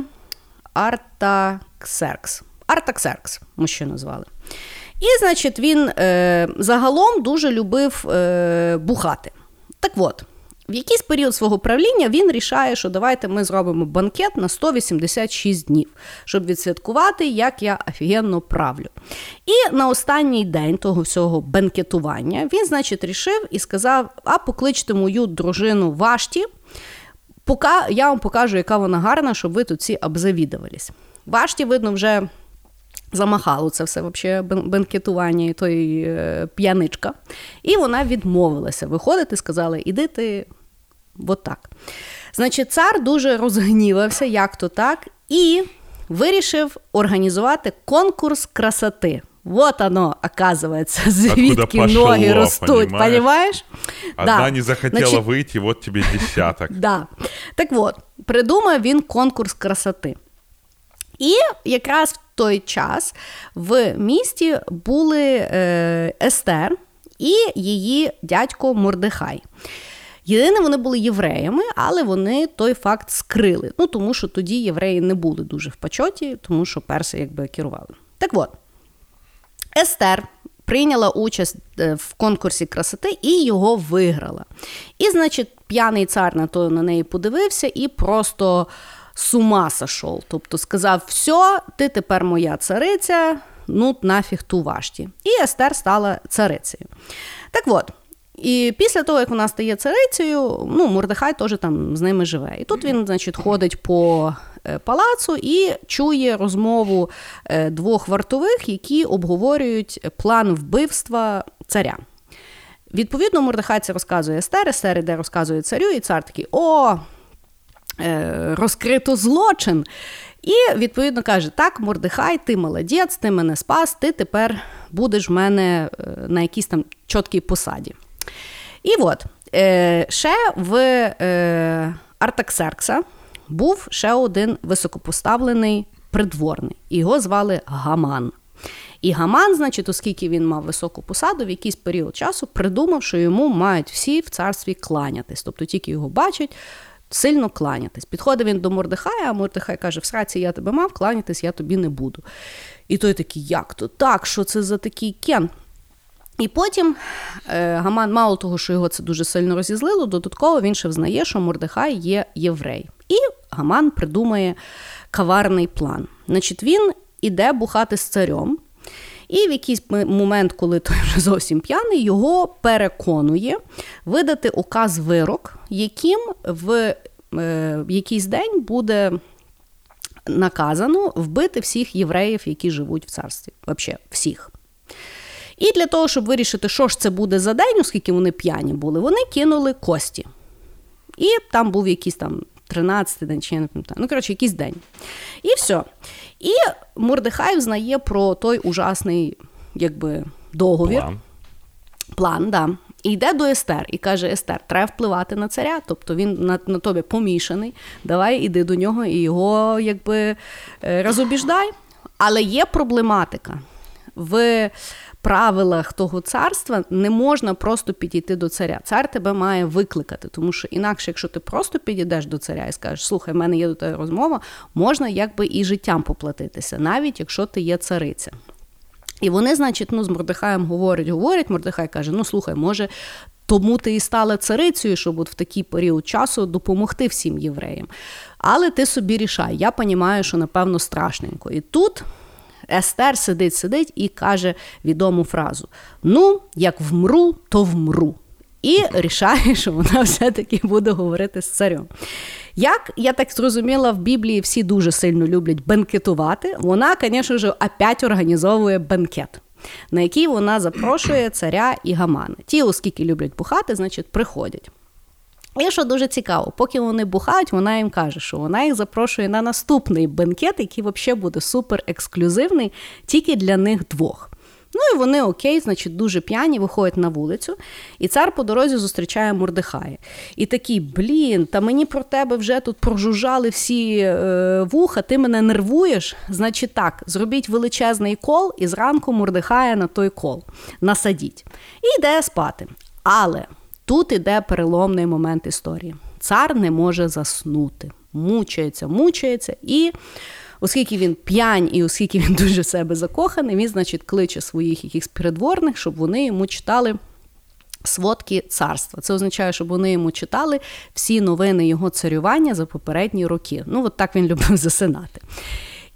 [SPEAKER 2] Артаксеркс. Артаксеркс, мужчину звали. І, значить, він е, загалом дуже любив е, бухати. Так от, в якийсь період свого правління він рішає, що давайте ми зробимо банкет на 186 днів, щоб відсвяткувати, як я офігенно правлю. І на останній день того всього банкетування він, значить, рішив і сказав: а покличте мою дружину Вашті, поки я вам покажу, яка вона гарна, щоб ви тут всі обзавідувались. Вашті, видно, вже замахало це все вообще бенкетування і той е, п'яничка. І вона відмовилася виходити, сказала: іди ти от так. Значить, цар дуже розгнівався, як то так, і вирішив організувати конкурс красоти. Вот оно, оказывается, <laughs> звідки
[SPEAKER 3] пошло,
[SPEAKER 2] ноги ростуть, понимаешь?
[SPEAKER 3] Одна не захотела
[SPEAKER 2] Значить,
[SPEAKER 3] выйти, вот тебе <laughs> десяток.
[SPEAKER 2] Да. Так от, придумав він конкурс красоти. І якраз в той час в місті були е, Естер і її дядько Мордехай. Єдине, вони були євреями, але вони той факт скрили. Ну тому що тоді євреї не були дуже в почоті, тому що перси якби керували. Так от, Естер прийняла участь е, в конкурсі красоти і його виграла. І, значить, п'яний цар на то на неї подивився і просто з ума сошов. Тобто сказав: все, ти тепер моя цариця, ну нафіг ту вашті. І Естер стала царицею. Так от. І після того, як вона стає царицею, ну, Мордехай теж там з ними живе. І тут він, значить, ходить по е, палацу і чує розмову е, двох вартових, які обговорюють план вбивства царя. Відповідно, Мордехай це розказує Естер, Естер іде розказує царю, і цар такий: о, е, розкрито злочин. І відповідно каже: Так, Мордехай, ти молодець, ти мене спас, ти тепер будеш в мене на якійсь там чіткій посаді. І от е, ще в е, Артаксеркса був ще один високопоставлений придворний. Його звали Гаман. І Гаман, значить, оскільки він мав високу посаду, в якийсь період часу придумав, що йому мають всі в царстві кланятись. Тобто тільки його бачать, сильно кланятись. Підходить він до Мордехая, а Мордехай каже: в сраці я тебе мав, кланятись я тобі не буду. І той такий, як то так, що це за такий кен? І потім е, Гаман, мало того, що його це дуже сильно розізлило, додатково він ще взнає, що Мордехай є єврей. І Гаман придумає каварний план. Значить, він іде бухати з царем, і в якийсь момент, коли той вже зовсім п'яний, його переконує видати указ вирок, яким в е, якийсь день буде наказано вбити всіх євреїв, які живуть в царстві. Взагалі, всіх. І для того, щоб вирішити, що ж це буде за день, оскільки вони п'яні були, вони кинули кості. І там був якийсь там 13-й день, чи я не пам'ятаю. Ну, коротше, якийсь день. І все. І Мордехай знає про той ужасний якби, договір.
[SPEAKER 3] План.
[SPEAKER 2] План, да. І йде до Естер і каже: Естер, треба впливати на царя. Тобто він на на тобі помішаний. Давай іди до нього і його якби е, розобіждай. Але є проблематика. В правилах того царства не можна просто підійти до царя. Цар тебе має викликати, тому що інакше, якщо ти просто підійдеш до царя і скажеш, слухай, в мене є до тебе розмова, можна якби і життям поплатитися, навіть якщо ти є цариця. І вони, значить, ну, з Мордихаєм говорять, говорять, Мордихай каже: ну слухай, може. Тому ти і стала царицею, щоб от в такий період часу допомогти всім євреям. Але ти собі рішай. Я розумію, що напевно страшненько. І тут Естер сидить, сидить і каже відому фразу: Ну, як вмру, то вмру. І рішає, що вона все-таки буде говорити з царем. Як я так зрозуміла, в Біблії всі дуже сильно люблять бенкетувати, вона, звісно ж, опять організовує бенкет, на який вона запрошує царя і гамана. Ті, оскільки люблять бухати, значить, приходять. І що дуже цікаво, поки вони бухають, вона їм каже, що вона їх запрошує на наступний бенкет, який взагалі буде супер ексклюзивний, тільки для них двох. Ну і вони окей, значить, дуже п'яні, виходять на вулицю, і цар по дорозі зустрічає Мордихая. І такий, блін, та мені про тебе вже тут прожужжали всі е, вуха, ти мене нервуєш. Значить, так, зробіть величезний кол і зранку Мордихая на той кол. Насадіть. І йде спати. Але Тут іде переломний момент історії. Цар не може заснути, мучається, мучається, і оскільки він п'янь, і оскільки він <laughs> дуже в себе закоханий, він, значить, кличе своїх якихось передворних, щоб вони йому читали. Сводки царства. Це означає, щоб вони йому читали всі новини його царювання за попередні роки. Ну, от так він <laughs> любив засинати.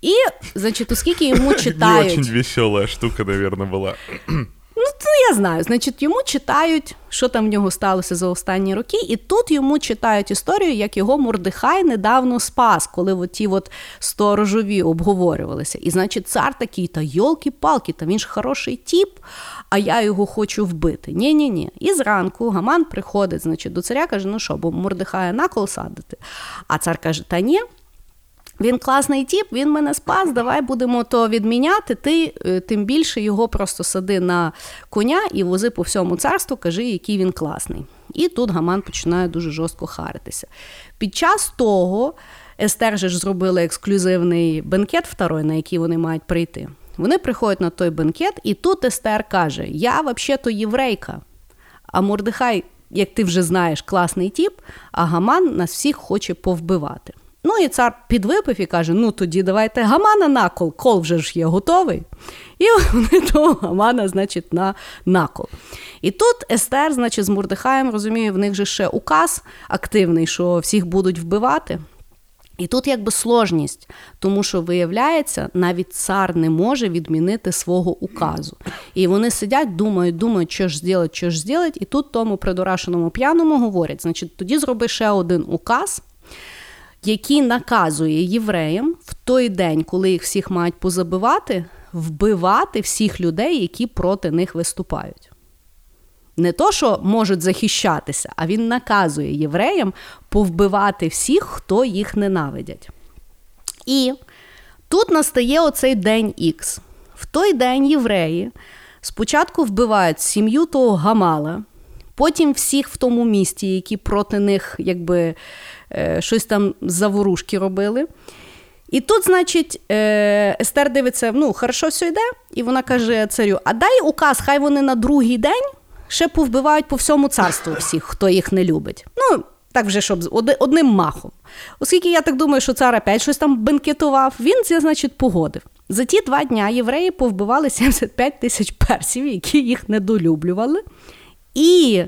[SPEAKER 2] І, значить, оскільки йому <laughs> читають...
[SPEAKER 3] Не очень весела штука, мабуть, була. <clears throat>
[SPEAKER 2] Ну, це я знаю. Значить, йому читають, що там в нього сталося за останні роки, і тут йому читають історію, як його Мордихай недавно спас, коли от ті от сторожові обговорювалися. І, значить, цар такий, та йолки-палки, та він ж хороший тіп, а я його хочу вбити. Ні-ні. ні І зранку Гаман приходить, значить, до царя каже: ну що, бо Мордихая на кол садити. А цар каже: Та ні. Він класний тіп, він мене спас, давай будемо то відміняти. Ти е, тим більше його просто сади на коня і вози по всьому царству, кажи, який він класний. І тут Гаман починає дуже жорстко харитися. Під час того Естер же ж зробили ексклюзивний бенкет второй, на який вони мають прийти. Вони приходять на той бенкет, і тут Естер каже: Я взагалі-то єврейка. А Мордехай, як ти вже знаєш, класний тіп, а Гаман нас всіх хоче повбивати. Ну і цар підвипив і каже: ну тоді давайте Гамана на кол, кол вже ж є готовий. І <laughs> вони того Гамана, значить, на накол. І тут Естер, значить, з Мурдихаєм, розумію, в них же ще указ активний, що всіх будуть вбивати. І тут якби сложність, тому що виявляється, навіть цар не може відмінити свого указу. І вони сидять, думають, думають, що ж зробити, що ж зробити, і тут тому придурашеному п'яному говорять: значить, тоді зроби ще один указ, який наказує євреям в той день, коли їх всіх мають позабивати, вбивати всіх людей, які проти них виступають. Не то, що можуть захищатися, а він наказує євреям повбивати всіх, хто їх ненавидять. І тут настає оцей день Х. В той день євреї спочатку вбивають сім'ю того Гамала, потім всіх в тому місті, які проти них якби щось там заворушки робили. І тут, значить, е, Естер дивиться, ну, хорошо все йде, і вона каже царю: а дай указ, хай вони на другий день ще повбивають по всьому царству всіх, хто їх не любить. Ну, так вже щоб одним махом. Оскільки я так думаю, що цар опять щось там бенкетував, він це, значить, погодив. За ті два дня євреї повбивали 75 тисяч персів, які їх недолюблювали. І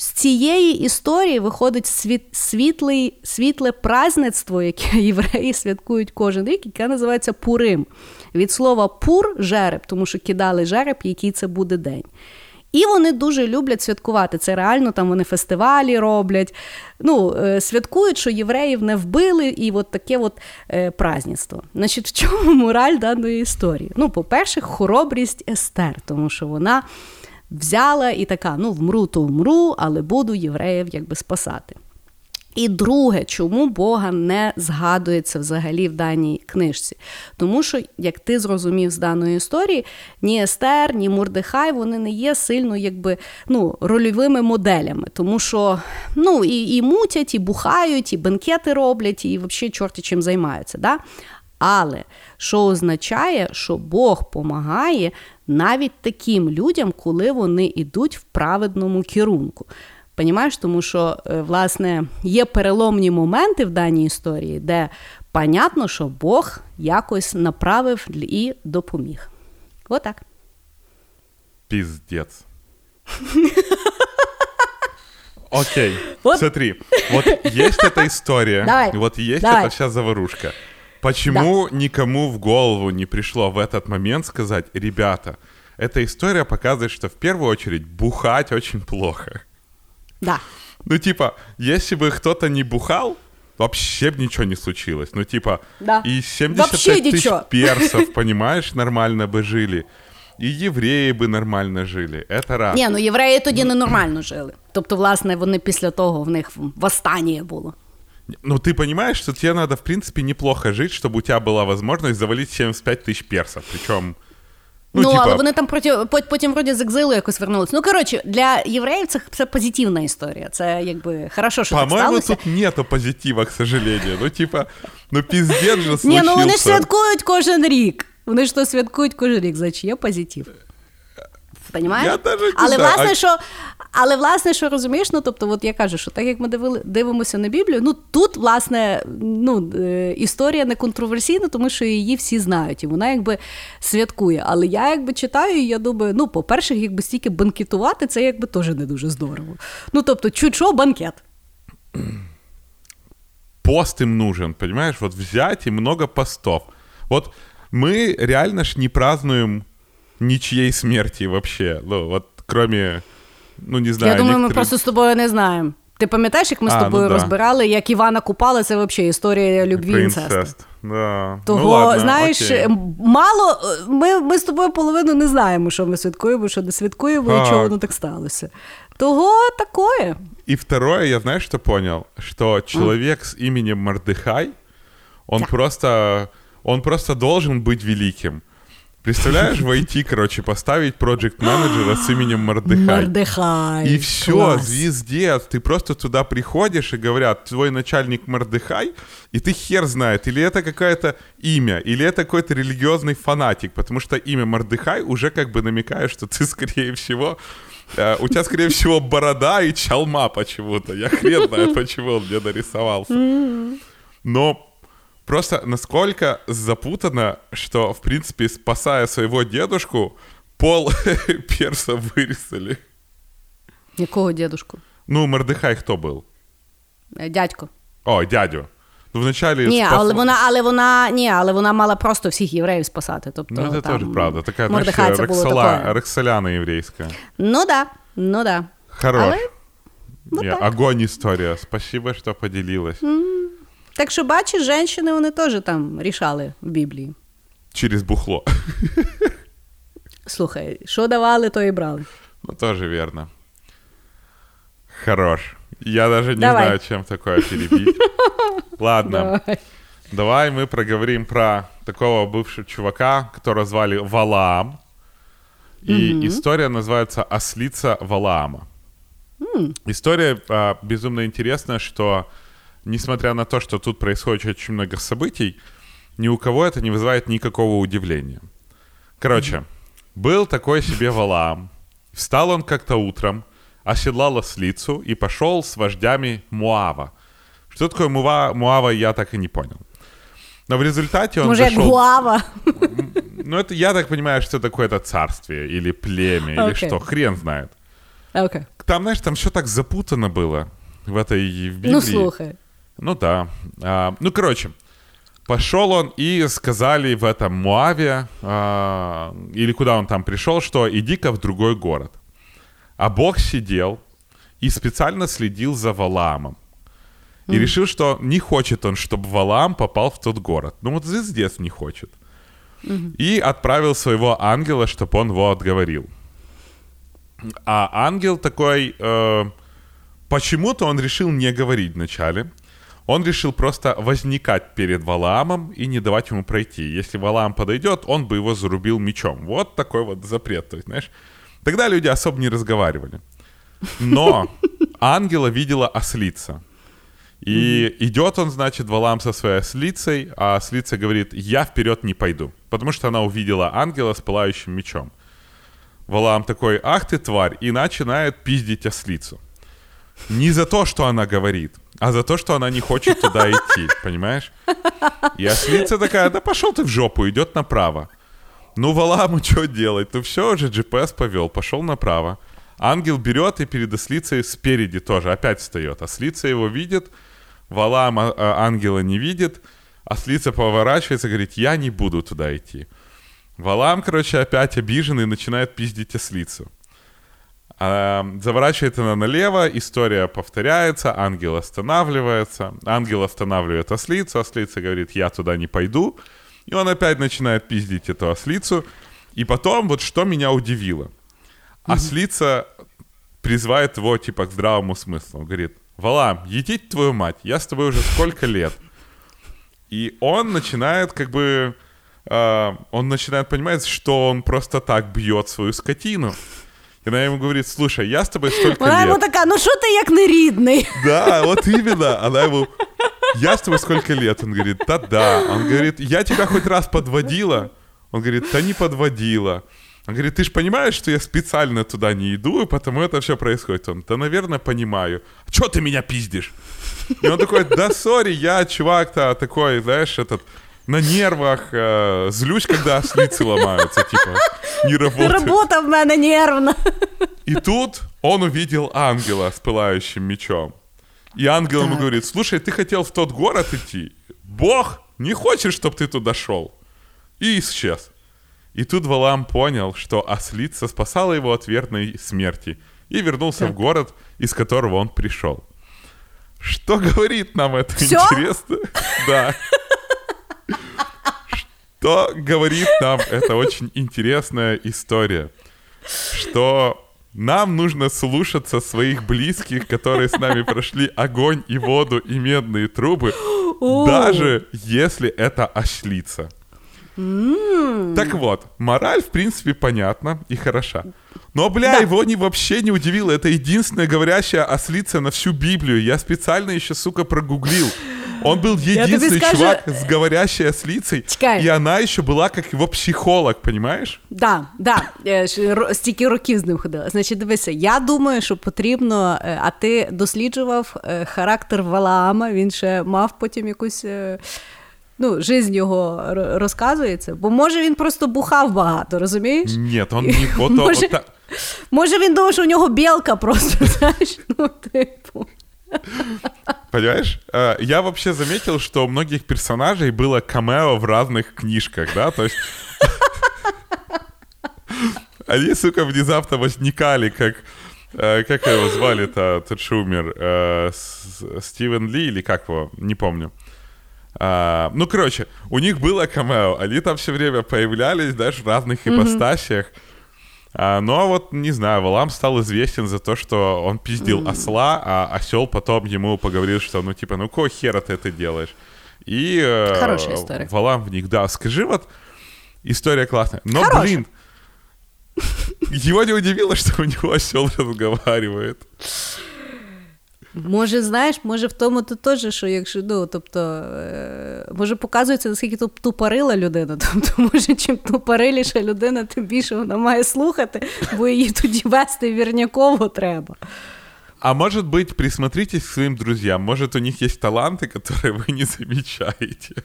[SPEAKER 2] з цієї історії виходить світ, світлий, світле празництво, яке <laughs> євреї святкують кожен рік, яке називається Пурим. Від слова пур жереб, тому що кидали жереб, який це буде день. І вони дуже люблять святкувати. Це реально там вони фестивалі роблять. Ну, е, Святкують, що євреїв не вбили, і от таке от е, праздництво. Значить, в чому <laughs> мораль даної історії? Ну, по-перше, хоробрість Естер, тому що вона взяла і така: ну, вмру, то вмру, але буду євреїв якби спасати. І друге, чому Бога не згадується взагалі в даній книжці? Тому що, як ти зрозумів з даної історії, ні Естер, ні Мурдехай вони не є сильно якби, ну, рольовими моделями, тому що ну, і і мутять, і бухають, і бенкети роблять, і взагалі чорти чим займаються. Да? Але що означає, що Бог допомагає навіть таким людям, коли вони йдуть в праведному керунку. Понімаєш? Тому що, е, власне, є переломні моменти в даній історії, де понятно, що Бог якось направив і допоміг. Отак.
[SPEAKER 3] Пиздец. <laughs> Окей, вот. смотри, вот есть эта история,
[SPEAKER 2] Давай.
[SPEAKER 3] вот есть
[SPEAKER 2] Давай.
[SPEAKER 3] эта сейчас заварушка. Почему да. никому в голову не пришло в этот момент сказать, ребята, эта история показывает, что в первую очередь бухать очень плохо.
[SPEAKER 2] Да.
[SPEAKER 3] Ну, типа, если бы кто-то не бухал, вообще бы ничего не случилось. Ну, типа,
[SPEAKER 2] да.
[SPEAKER 3] и 75 тысяч <laughs> персов, понимаешь, нормально бы жили. І євреї би нормально жили. Це раз.
[SPEAKER 2] Ні, ну євреї тоді ненормально жили. Тобто, власне, вони після того в них восстання було.
[SPEAKER 3] Ну, ты понимаешь, что тебе надо, в принципе, неплохо жить, чтобы у тебя была возможность завалить 75 тысяч персов. Причем
[SPEAKER 2] Ну, ну типа... але вони там проти, потім вроді з екзилу якось вернулися. Ну, коротше, для євреїв це, це позитивна історія. Це якби хорошо, що
[SPEAKER 3] По-моему,
[SPEAKER 2] так сталося.
[SPEAKER 3] тут нету позитива, к сожалению. Ну, типа, ну піздець же случився.
[SPEAKER 2] Ні, ну вони ж святкують кожен рік. Вони ж то святкують кожен рік, значить є позитив. Понімаєш?
[SPEAKER 3] Я даже не
[SPEAKER 2] але
[SPEAKER 3] знаю.
[SPEAKER 2] власне, що але власне, що розумієш, ну тобто, от я кажу, що так як ми дивили, дивимося на Біблію, ну тут, власне, ну, е, історія не контроверсійна, тому що її всі знають, і вона якби святкує. Але я якби читаю, і я думаю, ну, по-перше, якби стільки банкетувати, це якби теж не дуже здорово. Ну, тобто, чуть що банкет.
[SPEAKER 3] пост им нужен, понимаешь? Вот взять и много постов. Вот мы реально ж не празднуем ничьей смерти вообще. Ну, вот кроме, ну, не знаю,
[SPEAKER 2] я думаю, ми
[SPEAKER 3] некоторых-
[SPEAKER 2] просто з тобою не знаємо. Ти пам'ятаєш, як ми з
[SPEAKER 3] А, ну
[SPEAKER 2] тобою
[SPEAKER 3] да.
[SPEAKER 2] розбирали, як Івана Купала, це взагалі історія любві і інцесту.
[SPEAKER 3] Принцест. Да.
[SPEAKER 2] Того,
[SPEAKER 3] ну, ладно,
[SPEAKER 2] знаєш,
[SPEAKER 3] окей.
[SPEAKER 2] мало. Ми, ми з тобою половину не знаємо, що ми святкуємо, що не святкуємо, і
[SPEAKER 3] Так.
[SPEAKER 2] чого воно так сталося. Того такое.
[SPEAKER 3] И второе, я знаешь, что понял? Что человек с именем Мордыхай, он
[SPEAKER 2] Да.
[SPEAKER 3] просто, он просто должен быть великим. Представляешь, войти, <laughs> короче, поставить проект менеджера с именем Мордыхай.
[SPEAKER 2] Мордыхай.
[SPEAKER 3] И все,
[SPEAKER 2] Класс.
[SPEAKER 3] звездец. Ты просто туда приходишь и говорят, твой начальник Мордыхай, и ты хер знает, или это какое-то имя, или это какой-то религиозный фанатик, потому что имя Мордыхай уже как бы намекает, что ты, <laughs> скорее всего, э, у тебя, скорее всего, борода и чалма почему-то. Я хрен знает, почему он мне нарисовался. Но просто насколько запутано, что, в принципе, спасая своего дедушку, пол <laughs> перса вырезали.
[SPEAKER 2] Якого дедушку?
[SPEAKER 3] Ну, Мордыхай кто был?
[SPEAKER 2] Е, Дядько.
[SPEAKER 3] О, дядю. Ну, вначале...
[SPEAKER 2] Ні,
[SPEAKER 3] спас-
[SPEAKER 2] але вона, але вона, ні, але вона мала просто всіх євреїв спасати. Тобто,
[SPEAKER 3] Ну, это
[SPEAKER 2] там,
[SPEAKER 3] тоже правда. Такая, знаешь,
[SPEAKER 2] Мордехай це було
[SPEAKER 3] Роксола,
[SPEAKER 2] таке.
[SPEAKER 3] Роксоляна еврейская.
[SPEAKER 2] Ну да, ну да.
[SPEAKER 3] Хорош.
[SPEAKER 2] Але вот
[SPEAKER 3] Не,
[SPEAKER 2] так.
[SPEAKER 3] огонь история. Спасибо, что поделилась.
[SPEAKER 2] Так що, бачиш, жінки вони теж там рішали в Біблії.
[SPEAKER 3] Через бухло.
[SPEAKER 2] Слухай, що давали, то і брали.
[SPEAKER 3] Ну, тоже верно. Хорош. Я даже не
[SPEAKER 2] Давай.
[SPEAKER 3] знаю, чем такое перебить. <laughs> Ладно.
[SPEAKER 2] Давай.
[SPEAKER 3] Давай мы проговорим про такого бывшего чувака, которого звали Валаам. И история называется «Ослица Валаама». История а, безумно интересная, что несмотря на то, что тут происходит очень много событий, ни у кого это не вызывает никакого удивления. Короче, был такой себе Валаам. Встал он как-то утром, оседлал ослицу и пошел с вождями Муава. Что такое Муава, Муава, я так и не понял. Но в результате он
[SPEAKER 2] Може, як
[SPEAKER 3] зашел...
[SPEAKER 2] гуава.
[SPEAKER 3] Ну, это я так понимаю, что такое это царствие или племя, или
[SPEAKER 2] Окей.
[SPEAKER 3] что, хрен знает.
[SPEAKER 2] Окей.
[SPEAKER 3] Там, знаешь, там все так запутано было в этой в Библии.
[SPEAKER 2] Ну слухай.
[SPEAKER 3] Ну да. А, ну, короче, пошел он и сказали в этом Муаве, а, или куда он там пришел, что иди-ка в другой город. А Бог сидел и специально следил за Валаамом. И решил, что не хочет он, чтобы Валаам попал в тот город. Ну вот звездец не хочет. И отправил своего ангела, чтобы он его отговорил. А ангел такой, э, почему-то он решил не говорить вначале. Он решил просто возникать перед Валаамом и не давать ему пройти. Если Валаам подойдет, он бы его зарубил мечом. Вот такой вот запрет, то есть, знаешь. Тогда люди особо не разговаривали. Но ангела видела ослица. И идет он, значит, Валаам со своей ослицей, а ослица говорит, я вперед не пойду. Потому что она увидела ангела с пылающим мечом. Валаам такой, ах ты тварь, и начинает пиздить ослицу. Не за то, что она говорит, а за то, что она не хочет туда идти, <laughs> понимаешь? И ослица такая, да пошел ты в жопу, идет направо. Ну, Валааму что делать? Ну все, уже GPS повел, пошел направо. Ангел берет и перед ослицей спереди тоже опять встает. Ослица его видит, Валаам а, а, ангела не видит. Ослица поворачивается и говорит, я не буду туда идти. Валаам, короче, опять обиженный начинает пиздить ослицу. А, заворачивает она налево, история повторяется, ангел останавливается, ангел останавливает ослицу, ослица говорит, я туда не пойду, и он опять начинает пиздить эту ослицу, и потом вот что меня удивило. Ослица призывает его типа к здравому смыслу, Он говорит, Валам, едить твою мать, я с тобой уже сколько лет. И он начинает как бы, э, он начинает понимать, что он просто так бьет свою скотину. И она ему говорит, слушай, я с тобой столько
[SPEAKER 2] Вона йому
[SPEAKER 3] лет.
[SPEAKER 2] така, ну що ти як не рідний? <laughs>
[SPEAKER 3] Да, вот именно. Она ему, я с тобой сколько лет? Он говорит, да, да. Он говорит, я тебя хоть раз подводила? Он говорит, да не подводила. Он говорит, ты же понимаешь, что я специально туда не иду, и потому это все происходит. Он, да, наверное, понимаю. А чё ты меня пиздишь? И он такой, да, сори, я чувак-то такой, знаешь, этот, на нервах, э, злюсь, когда ослицы ломаются, типа, не работают.
[SPEAKER 2] Робота в мене нервна.
[SPEAKER 3] И тут он увидел ангела с пылающим мечом. И ангел ему
[SPEAKER 2] Так.
[SPEAKER 3] говорит, слушай, ты хотел в тот город идти? Бог не хочет, чтобы ты туда шел. И исчез. И тут Валам понял, что ослица спасала его от верной смерти и вернулся в город, из которого он пришел. Что говорит нам это
[SPEAKER 2] Всё?
[SPEAKER 3] интересно? <laughs> Да. Что говорит нам эта очень интересная история? Что нам нужно слушаться своих близких, которые с нами прошли огонь и воду и медные трубы, даже если это ослица. Так вот, мораль, в принципе, понятна и хороша. Но, бля,
[SPEAKER 2] Да.
[SPEAKER 3] его не, вообще не удивило. Это единственная говорящая ослица на всю Библию. Я специально еще, сука, прогуглил. Он был
[SPEAKER 2] тебе
[SPEAKER 3] единственный
[SPEAKER 2] скажу-
[SPEAKER 3] чувак с говорящей ослицей.
[SPEAKER 2] Чекай.
[SPEAKER 3] И она еще была как его психолог, понимаешь?
[SPEAKER 2] Да, да, е, ж ро- стільки років з ним ходила. Значить, дивися, я думаю, що потрібно, е, а ти досліджував е, характер Валаама, він ще мав потім якусь. е, Ну, жизнь його р- розказується, бо може він просто бухав багато, розумієш?
[SPEAKER 3] Нет, он не... Вот,
[SPEAKER 2] Може-
[SPEAKER 3] вот та-
[SPEAKER 2] Може він думав, що у нього білка просто, знаєш, <laughs> ну, типу.
[SPEAKER 3] Понимаешь? Э, Я вообще заметил, что у многих персонажей было камео в разных книжках, да, то есть... <laughs> Они, сука, внезапно возникали, как... э, Как его звали-то, тот что умер? Э, С- Стивен Ли или как его? Не помню. А, Ну, короче, у них было камео. Они там все время появлялись, знаешь, в разных ипостасях. А, но вот, не знаю, Валам стал известен за то, что он пиздил осла, а осел потом ему поговорил, что, ну, типа, ну, какого хера ты это делаешь? И э,
[SPEAKER 2] Хорошая история.
[SPEAKER 3] Валам в них, да, скажи вот, история классная. Но,
[SPEAKER 2] Хорошая.
[SPEAKER 3] блин, его не удивило, что у него осел разговаривает.
[SPEAKER 2] Може, знаєш, може в тому то теж, що якщо ну, тобто, е, може показується, наскільки туп- тупорила людина. <laughs> Тобто, може, чим тупориліша людина, тим більше вона має слухати, бо її тоді вести вірняково треба.
[SPEAKER 3] А может быть, присмотритесь к своим друзьям. Может, у них есть таланты, которые вы не замечаете.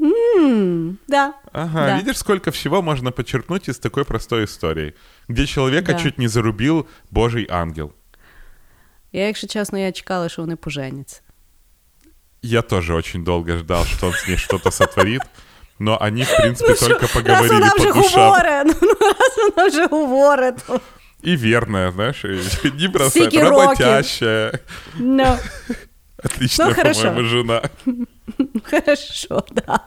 [SPEAKER 2] М, да.
[SPEAKER 3] Ага,
[SPEAKER 2] да.
[SPEAKER 3] видишь, сколько всего можно почерпнуть из такой простой истории, где человека
[SPEAKER 2] Да.
[SPEAKER 3] чуть не зарубил Божий ангел.
[SPEAKER 2] Я, якщо чесно, я чекала, що вони поженяться.
[SPEAKER 3] Я тоже очень долго ждал, что он с ней что-то сотворит, но они, в <laughs> принципе, только
[SPEAKER 2] раз
[SPEAKER 3] поговорили
[SPEAKER 2] вона вже
[SPEAKER 3] по душам.
[SPEAKER 2] говорить, ну, <laughs> ну раз вона вже говорить,
[SPEAKER 3] И верная, знаешь, <laughs> не бросает, работящая.
[SPEAKER 2] ну,
[SPEAKER 3] Отличная,
[SPEAKER 2] Ну,
[SPEAKER 3] по-моему, жена.
[SPEAKER 2] Хорошо, да.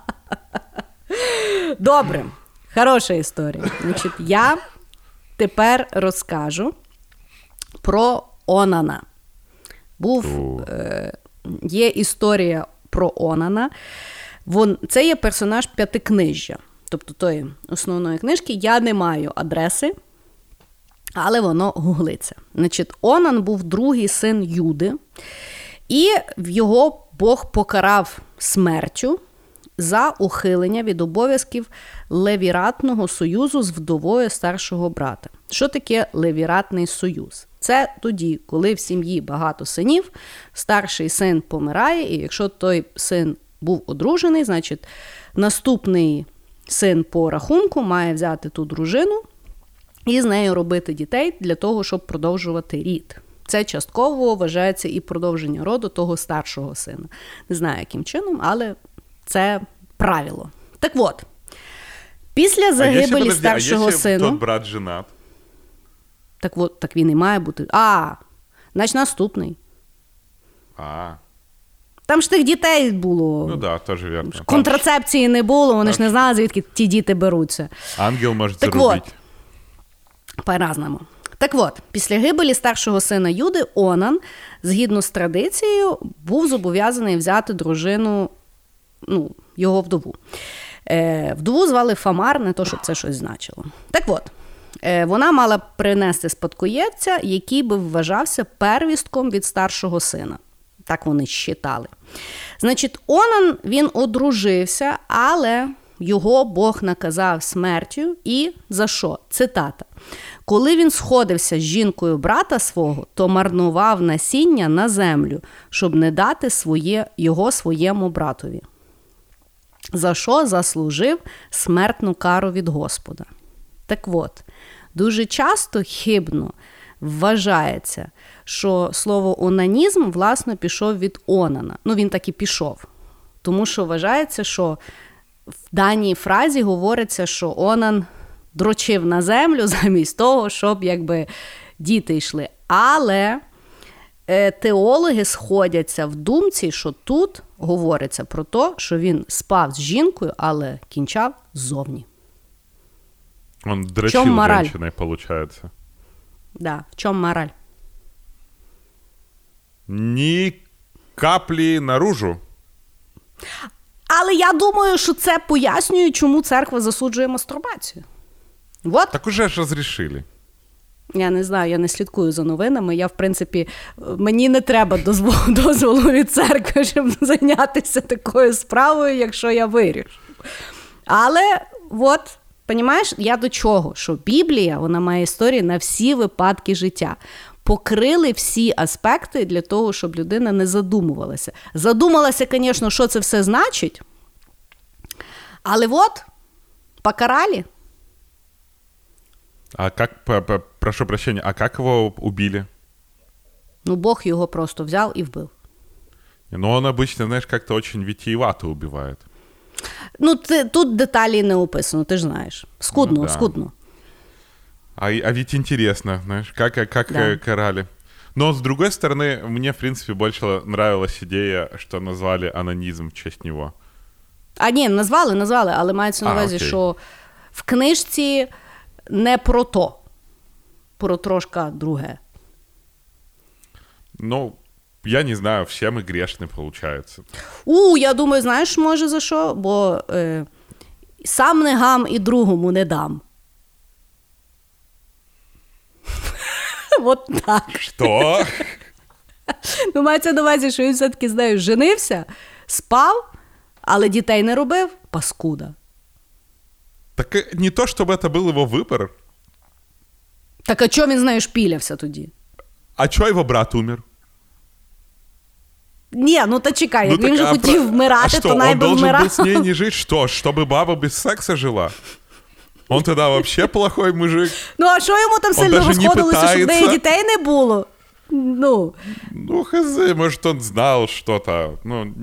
[SPEAKER 2] Добре, хороша історія. Значить, я тепер розкажу про Онана. Був, е, є історія про Онана. Вон, це є персонаж п'ятикнижжя, тобто тої основної книжки. Я не маю адреси, але воно гуглиться. Значить, Онан був другий син Юди, і його Бог покарав смертю за ухилення від обов'язків левіратного союзу з вдовою старшого брата. Що таке левіратний союз? Це тоді, коли в сім'ї багато синів, старший син помирає, і якщо той син був одружений, значить наступний син по рахунку має взяти ту дружину і з нею робити дітей для того, щоб продовжувати рід. Це частково вважається і продовження роду того старшого сина. Не знаю, яким чином, але це правило. Так от, після загибелі
[SPEAKER 3] а
[SPEAKER 2] старшого
[SPEAKER 3] если
[SPEAKER 2] сину,
[SPEAKER 3] тот брат женат?
[SPEAKER 2] так от так він і має бути. А, значить наступний.
[SPEAKER 3] А,
[SPEAKER 2] Там ж тих дітей було.
[SPEAKER 3] ну да, тоже верно. Там
[SPEAKER 2] Контрацепції не було, вони ж не знали, звідки ті діти беруться.
[SPEAKER 3] Ангел
[SPEAKER 2] Так
[SPEAKER 3] зарубить.
[SPEAKER 2] от. По-разному. Так от, після гибелі старшого сина Юди, Онан, згідно з традицією, був зобов'язаний взяти дружину, ну, його вдову. Е, вдову звали Фамар, не то, щоб це щось значило. Так от, е, вона мала принести спадкоєвця, який би вважався первістком від старшого сина. Так вони считали. Значить, Онан він одружився, але його Бог наказав смертю. І за що? Цитата. Коли він сходився з жінкою брата свого, то марнував насіння на землю, щоб не дати своє, його своєму братові. За що заслужив смертну кару від Господа. Так от, дуже часто хибно вважається, що слово онанізм, власне, пішов від онана. Ну, він так і пішов. Тому що вважається, що в даній фразі говориться, що онан дрочив на землю <laughs> замість того, щоб якби діти йшли. Але теологи сходяться в думці, що тут говориться про те, що він спав з жінкою, але кінчав ззовні.
[SPEAKER 3] Он дрочил
[SPEAKER 2] мораль?
[SPEAKER 3] женщиной, получается.
[SPEAKER 2] Да, в чому мораль?
[SPEAKER 3] Ни капли наружу.
[SPEAKER 2] Але я думаю, що це пояснює, чому церква засуджує мастурбацію. Вот.
[SPEAKER 3] Так уже ж розрішили.
[SPEAKER 2] Я не знаю, я не слідкую за новинами. Я, в принципі, мені не треба дозволу, <laughs> дозволу від церкви, щоб зайнятися такою справою, якщо я вирішу. Але от, понімаєш, я до чого? Що Біблія вона має історії на всі випадки життя. Покрили всі аспекти для того, щоб людина не задумувалася. Задумалася, звісно, що це все значить. Але от, покарали.
[SPEAKER 3] А п- прошу прощения, а как его убили?
[SPEAKER 2] Ну, Бог його просто взяв і вбив.
[SPEAKER 3] Ну, он обычно, знаешь, как-то очень витиевато убивает.
[SPEAKER 2] Ну, ти, тут деталі не описано, ти ж знаєш. Скудно,
[SPEAKER 3] Ну, да.
[SPEAKER 2] скудно.
[SPEAKER 3] А, а ведь интересно, знаешь, как, как
[SPEAKER 2] Да.
[SPEAKER 3] э, карали. Но, с другой стороны, мне, в принципе, больше нравилась идея, что назвали анонизм в честь него.
[SPEAKER 2] А ні, назвали, назвали, але мається на
[SPEAKER 3] А,
[SPEAKER 2] увазі,
[SPEAKER 3] окей.
[SPEAKER 2] що в книжці не про то, про трошка друге.
[SPEAKER 3] Ну, я не знаю, все мы грешны, получается.
[SPEAKER 2] У, я думаю, знаєш, може за що? Бо е, сам не гам і другому не дам. <laughs> От так.
[SPEAKER 3] Что? <laughs>
[SPEAKER 2] Ну, мається на увазі, що він все-таки з нею женився, спав, але дітей не робив, паскуда.
[SPEAKER 3] Так э, не то, чтобы это был его выбор.
[SPEAKER 2] Так а чого він з нею шпілявся тоді?
[SPEAKER 3] А чё его брат умер?
[SPEAKER 2] Ні, ну та чекай, як він
[SPEAKER 3] так,
[SPEAKER 2] же
[SPEAKER 3] а
[SPEAKER 2] хотів
[SPEAKER 3] про-
[SPEAKER 2] вмирати,
[SPEAKER 3] а что,
[SPEAKER 2] то най
[SPEAKER 3] он
[SPEAKER 2] би
[SPEAKER 3] должен
[SPEAKER 2] вмирав.
[SPEAKER 3] был с ней не жить? <laughs> Что, чтобы баба без секса жила? Он тогда вообще плохой мужик.
[SPEAKER 2] Ну а що йому там сильно
[SPEAKER 3] даже не
[SPEAKER 2] розходилося, щоб в неї
[SPEAKER 3] питається.
[SPEAKER 2] дітей не було? Ну,
[SPEAKER 3] Ну, хз, может, он знал что-то. Ну,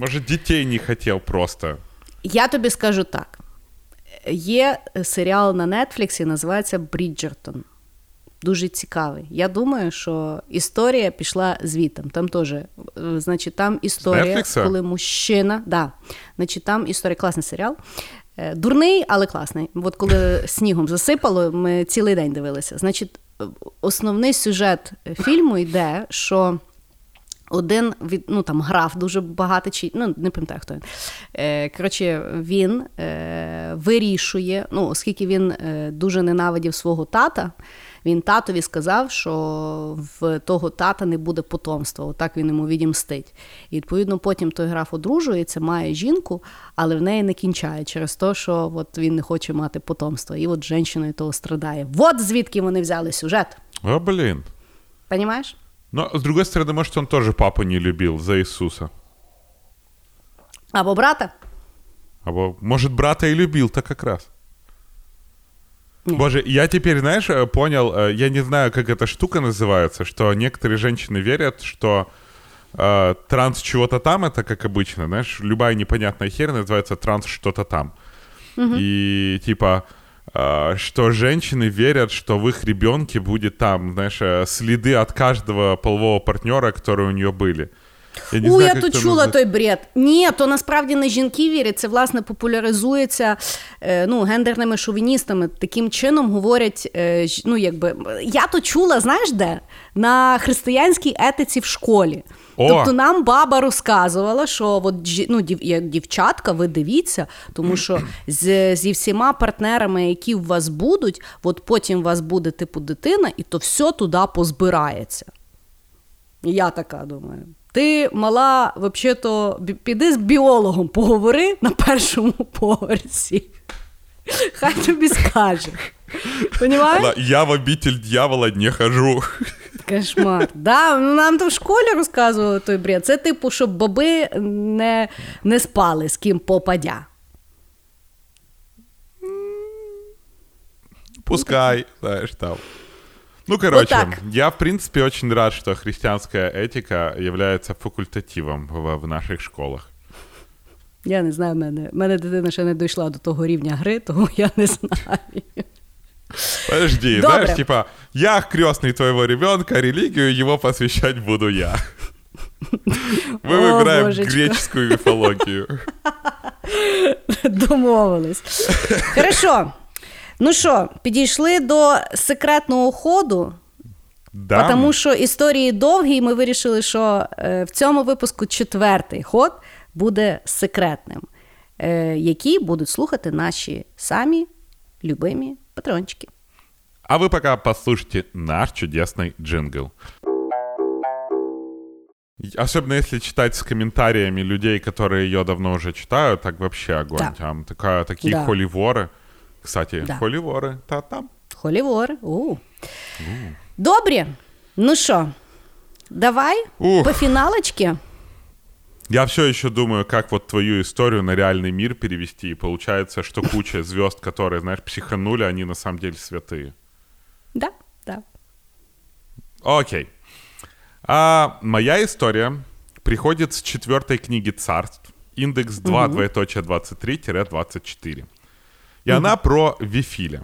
[SPEAKER 3] может, детей не хотел просто.
[SPEAKER 2] я тобі скажу так: є серіал на Нетфліксі, називається Бріджертон. Дуже цікавий. Я думаю, що історія пішла звітом. Там теж, е, значить, там історія, коли мужчина. Да, значить, там історія, класний серіал. Е, Дурний, але класний. От коли <laughs> снігом засипало, ми цілий день дивилися. Значить, е, основний сюжет фільму йде, що один від, ну там граф дуже багатий, чи ну не пам'ятаю, хто він. Е, коротше, він е, вирішує, ну, оскільки він е, дуже ненавидів свого тата, він татові сказав, що в того тата не буде потомства. Отак він йому відімстить. І відповідно потім той граф одружується, має жінку, але в неї не кінчає через те, що от він не хоче мати потомства. І от жінка того страдає. От звідки вони взяли сюжет.
[SPEAKER 3] О, блин.
[SPEAKER 2] Понімаєш?
[SPEAKER 3] Но, с другой стороны, может, он тоже папу не любил за Иисуса.
[SPEAKER 2] Або брата.
[SPEAKER 3] Або, может, брата и любил-то как раз.
[SPEAKER 2] Нет.
[SPEAKER 3] Боже, я теперь, знаешь, э, понял, э, я не знаю, как эта штука называется, что некоторые женщины верят, что э, транс чего-то там, это как обычно, знаешь, любая непонятная херь называется транс что-то там. И типа, э, что женщины верят, что в их ребенке будет там, знаешь, э, следы от каждого полового партнера, которые у нее были. Я не
[SPEAKER 2] У,
[SPEAKER 3] знаю,
[SPEAKER 2] я тут чула
[SPEAKER 3] назва-
[SPEAKER 2] той бред. Ні, то насправді не жінки вірять, це власне популяризується е, ну, гендерними шовіністами. Таким чином говорять, е, ну якби я то чула, знаєш де? На християнській етиці в школі.
[SPEAKER 3] О!
[SPEAKER 2] Тобто нам баба розказувала, що от ну, дів, як дівчатка, ви дивіться, тому що з, зі всіма партнерами, які у вас будуть, от потім у вас буде типу дитина, і то все туди позбирається. І Я така думаю. Ти мала, взагалі-то, піди з біологом поговори на першому поверсі. Хай тобі скаже. Понімаєш?
[SPEAKER 3] Она, Я в обитель дьявола не хожу.
[SPEAKER 2] Кошмар. Да, ну нам то в школі розказували той бред. Це типу, щоб баби не, не спали з ким попадя.
[SPEAKER 3] Пускай, знаешь, там. Ну, короче,
[SPEAKER 2] так.
[SPEAKER 3] я, в принципе, очень рад, что христианская этика является факультативом в, в наших школах.
[SPEAKER 2] Я не знаю, в мене, в мене дитина ще не дійшла до того рівня гри, тому <laughs> я не знаю.
[SPEAKER 3] Подожди,
[SPEAKER 2] Добре.
[SPEAKER 3] знаешь, типа, я крестный твоего ребенка, религию его посвящать буду я. <laughs> Мы
[SPEAKER 2] О,
[SPEAKER 3] выбираем
[SPEAKER 2] божечко.
[SPEAKER 3] греческую мифологию. <laughs>
[SPEAKER 2] Домовились. Хорошо. Ну що, підійшли до секретного ходу,
[SPEAKER 3] Да.
[SPEAKER 2] тому що історії довгі, і ми вирішили, що е, в цьому випуску четвертий ход буде секретним. е, які будуть слухати наші самі любимі патрончики.
[SPEAKER 3] А вы пока послушайте наш чудесный джингл. Особенно если читать с комментариями людей, которые ее давно уже читают, так вообще огонь.
[SPEAKER 2] Да.
[SPEAKER 3] Там такая, такие
[SPEAKER 2] Да.
[SPEAKER 3] холиворы. Кстати,
[SPEAKER 2] Да.
[SPEAKER 3] холиворы, та там.
[SPEAKER 2] Холівори. У. Добре. Ну що, давай
[SPEAKER 3] Ух.
[SPEAKER 2] по фіналочці.
[SPEAKER 3] Я все еще думаю, как вот твою историю на реальный мир перевести. И получается, что куча звезд, которые, знаешь, психанули, они на самом деле святые.
[SPEAKER 2] Да, да.
[SPEAKER 3] Окей. А моя история приходит с четвертой книги царств, индекс 2, двоеточие 23-24. И она про Вифиля.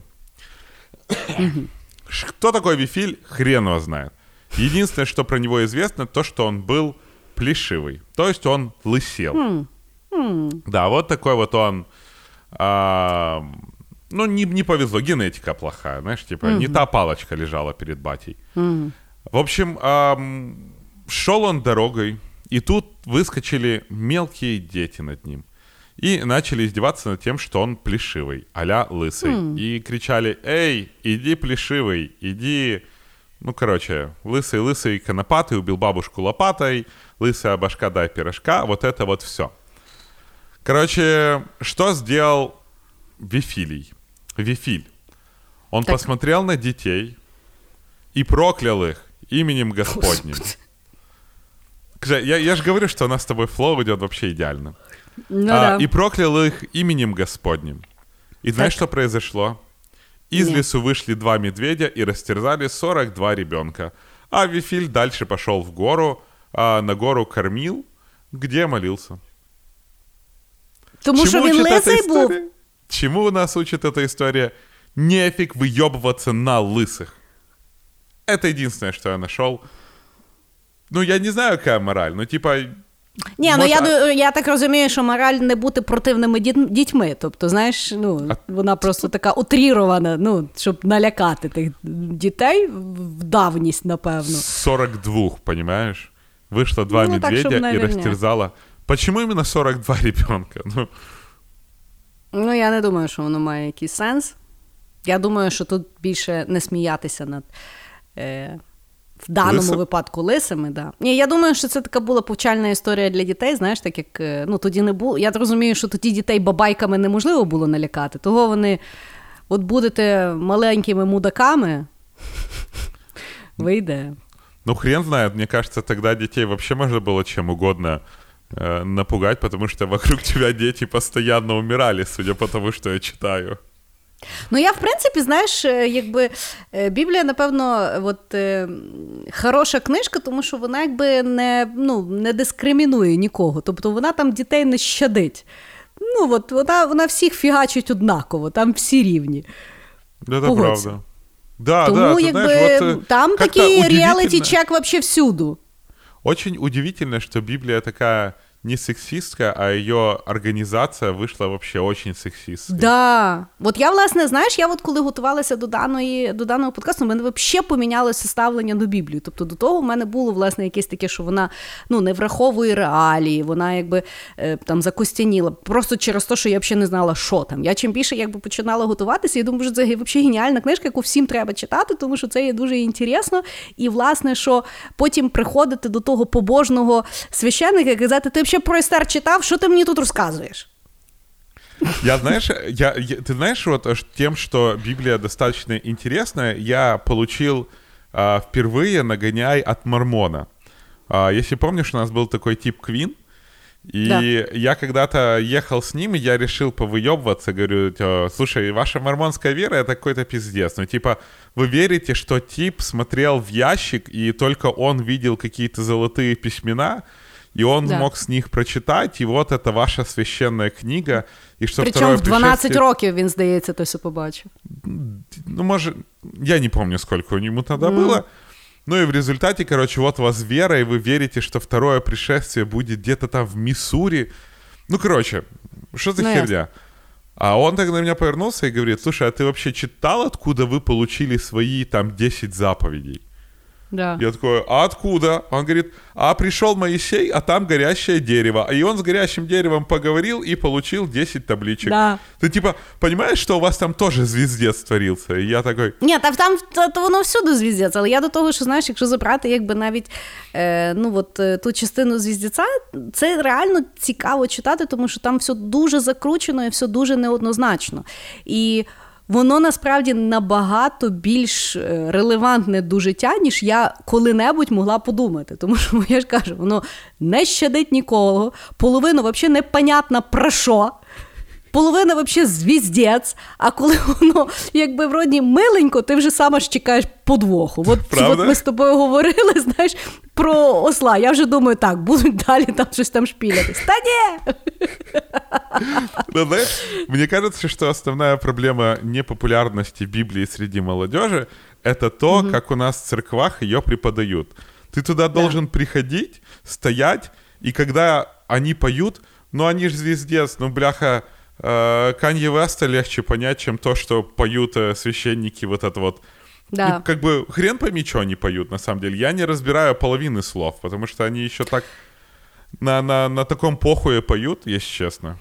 [SPEAKER 3] Кто такой Вифиль, хрен его знает. Единственное, что про него известно, то, что он был плешивый. То есть он лысел. Да, вот такой вот он... а, ну, не, не повезло, генетика плохая, знаешь, типа, не та палочка лежала перед батей. В общем, ам, шел он дорогой, и тут выскочили мелкие дети над ним. И начали издеваться над тем, что он плешивый, а лысый. И кричали, эй, иди плешивый, иди... Ну, короче, лысый-лысый конопатый убил бабушку лопатой, лысая башка дай пирожка, вот это вот все. Короче, что сделал Вифилий? Вифиль. Он
[SPEAKER 2] Так.
[SPEAKER 3] посмотрел на детей и проклял их именем Господним. Кстати, Я, я же говорю, что у нас с тобой flow идет вообще идеально.
[SPEAKER 2] Ну,
[SPEAKER 3] А,
[SPEAKER 2] да.
[SPEAKER 3] И проклял их именем Господним. И знаешь, что произошло? Из
[SPEAKER 2] Нет.
[SPEAKER 3] лесу вышли два медведя и растерзали 42 ребенка. А Вифиль дальше пошел в гору, а на гору кормил, где молился.
[SPEAKER 2] Тому що він
[SPEAKER 3] учит эта
[SPEAKER 2] лисий був.
[SPEAKER 3] история? Чему нас учит эта история? Нефиг выебываться на лысых. Это единственное, что я нашел. Ну, я не знаю, какая мораль, но типа...
[SPEAKER 2] Ні, ну я, я так розумію, що мораль не бути противними дітьми. Тобто, знаєш, ну, вона просто така утрірована, ну, щоб налякати тих дітей в давність, напевно.
[SPEAKER 3] 42, понимаешь? Вышло два
[SPEAKER 2] Ну,
[SPEAKER 3] медведя
[SPEAKER 2] чтоб
[SPEAKER 3] и
[SPEAKER 2] наверняк.
[SPEAKER 3] растерзала. Почему именно 42 ребенка? Ну,
[SPEAKER 2] Ну, я не думаю, що воно має якийсь сенс. Я думаю, що тут більше не сміятися над. Е... В даному
[SPEAKER 3] Лисим?
[SPEAKER 2] випадку лисими, да. Ні, я думаю, що це така була повчальна історія для дітей, знаєш, так як е, ну, тоді не було. Я розумію, що тоді дітей бабайками неможливо було налякати, того вони от будете маленькими мудаками, <laughs> вийде.
[SPEAKER 3] ну, хрен знает. Мне кажется, тогда детей вообще можно было чем угодно э, напугать, потому что вокруг тебя дети постоянно умирали, судя по тому, что я читаю.
[SPEAKER 2] Ну, я, в принципі, знаєш, е, якби е, Біблія, напевно, от, е, хороша книжка, тому що вона якби не, ну, не дискримінує нікого. Тобто вона там дітей не щадить. Ну, от вона, вона всіх фігачить однаково, там всі рівні.
[SPEAKER 3] Да, это
[SPEAKER 2] Погодься.
[SPEAKER 3] правда. Да,
[SPEAKER 2] Тому,
[SPEAKER 3] да, ты
[SPEAKER 2] якби,
[SPEAKER 3] знаешь, вот, э,
[SPEAKER 2] там
[SPEAKER 3] как-то
[SPEAKER 2] такий
[SPEAKER 3] удивительно-
[SPEAKER 2] реаліті-чек вообще всюду.
[SPEAKER 3] Очень удивительно, что Библия такая не сексистская, а ее организация вышла вообще очень сексистской.
[SPEAKER 2] Да. От я, власне, знаєш, я от коли готувалася до даної до даного подкасту, в мене взагалі помінялося ставлення до Біблії. Тобто до того в мене було власне якесь таке, що вона ну не враховує реалії, вона якби е, там закостяніла. Просто через те, що я взагалі не знала, що там. Я чим більше якби починала готуватися, я думаю, що це взагалі геніальна книжка, яку всім треба читати, тому що це є дуже інтересно. І власне, що потім приходити до того побожного священника і казати, ти взагалі про Естер читав, що ти мені тут розказуєш?
[SPEAKER 3] Я, знаешь, я, я- ты знаешь, вот аж тем, что Библия достаточно интересная, я получил а, впервые нагоняй от Мормона. А, если помнишь, у нас был такой тип Квин, и
[SPEAKER 2] Да.
[SPEAKER 3] я когда-то ехал с ним, и я решил повыебываться, говорю, тё, слушай, ваша мормонская вера — это какой-то пиздец. Ну, типа, вы верите, что тип смотрел в ящик, и только он видел какие-то золотые письмена, и он
[SPEAKER 2] Да.
[SPEAKER 3] мог с них прочитать, и вот это ваша священная книга, и что
[SPEAKER 2] Причому
[SPEAKER 3] второе
[SPEAKER 2] в 12
[SPEAKER 3] пришествие-
[SPEAKER 2] років він, здається, то все побачив.
[SPEAKER 3] ну, может, я не помню, сколько ему тогда было. Ну и в результате, короче, вот у вас вера, и вы верите, что второе пришествие будет где-то там в Миссури. Ну, короче, что за
[SPEAKER 2] Ну,
[SPEAKER 3] херня? А он так на меня повернулся и говорит, слушай, а ты вообще читал, откуда вы получили свои там 10 заповедей?
[SPEAKER 2] Да.
[SPEAKER 3] Я такой, а откуда? Он говорит, а пришел Моисей, а там горящее дерево. И он с горящим деревом поговорил и получил 10 табличек.
[SPEAKER 2] Да.
[SPEAKER 3] Ты типа понимаешь, что у вас там тоже звездец творился? І я такой,
[SPEAKER 2] Ні, та там та, то воно всюди звіздець, але я до того, що знаєш, якщо забрати якби навіть е, ну, от, е, ту частину звіздеця, це реально цікаво читати, тому що там все дуже закручено і все дуже неоднозначно. І воно насправді набагато більш е, релевантне до життя, ніж я коли-небудь могла подумати. Тому що <laughs> я ж кажу, воно не щадить нікого, половину взагалі непонятно про що. Половина взагалі звіздець, а коли воно <laughs> якби вроді миленько, ти вже сама ж чекаєш подвоху. От,
[SPEAKER 3] Правда?
[SPEAKER 2] от ми з тобою говорили, <laughs> знаєш, про осла. Я вже думаю, так, будуть <laughs> далі там щось там шпілятись. Та ні!
[SPEAKER 3] Ну, знаешь, мне кажется, что основная проблема непопулярности Библии среди молодежи — это то, как у нас в церквах ее преподают. Ты туда должен приходить, стоять, и когда они поют, ну они же звездец, ну бляха, э, Канье Веста легче понять, чем то, что поют э, священники вот это вот.
[SPEAKER 2] Да.
[SPEAKER 3] Ну, как бы хрен пойми, что они поют, на самом деле. Я не разбираю половины слов, потому что они еще так на, на, на таком похуе поют, если честно.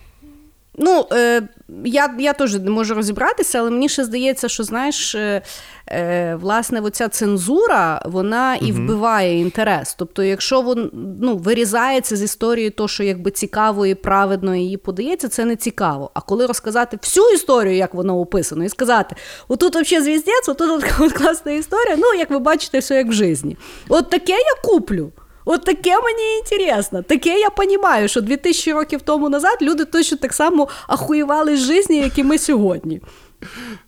[SPEAKER 2] Ну, е, я, я теж не можу розібратися, але мені ще здається, що знаєш, е, е, власне, оця цензура, вона і вбиває інтерес. Тобто, якщо вон, ну, вирізається з історії то, що якби цікаво і праведно її подається, це не цікаво. А коли розказати всю історію, як воно описано, і сказати: отут взагалі звіздець, отут от, <laughs> от класна історія, ну, як ви бачите, все як в житті. От таке я куплю. От таке мені інтересно. Таке я розумію, що 2000 років тому назад люди точно так само ахуєвали з житті, як і ми сьогодні.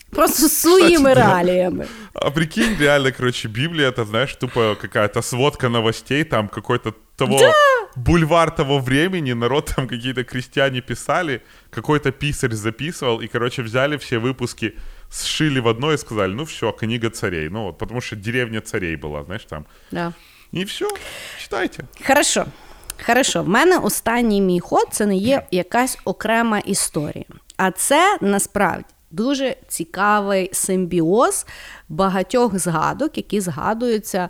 [SPEAKER 2] Просто з своїми
[SPEAKER 3] Кстати, да.
[SPEAKER 2] реаліями.
[SPEAKER 3] А прикинь, реально, короче, Библия, это, знаешь, тупо какая-то сводка новостей, там какой-то того бульвар того времени, народ там какие-то крестьяне писали, какой-то писарь записывал, и, короче, взяли все выпуски, сшили в одно и сказали, ну все, книга царей. Ну вот, потому что деревня царей была, знаешь, там.
[SPEAKER 2] Да.
[SPEAKER 3] И все, читайте.
[SPEAKER 2] Хорошо. Хорошо, в мене останній мій ход це не є якась окрема історія. А це насправді дуже цікавий симбіоз багатьох згадок, які згадуються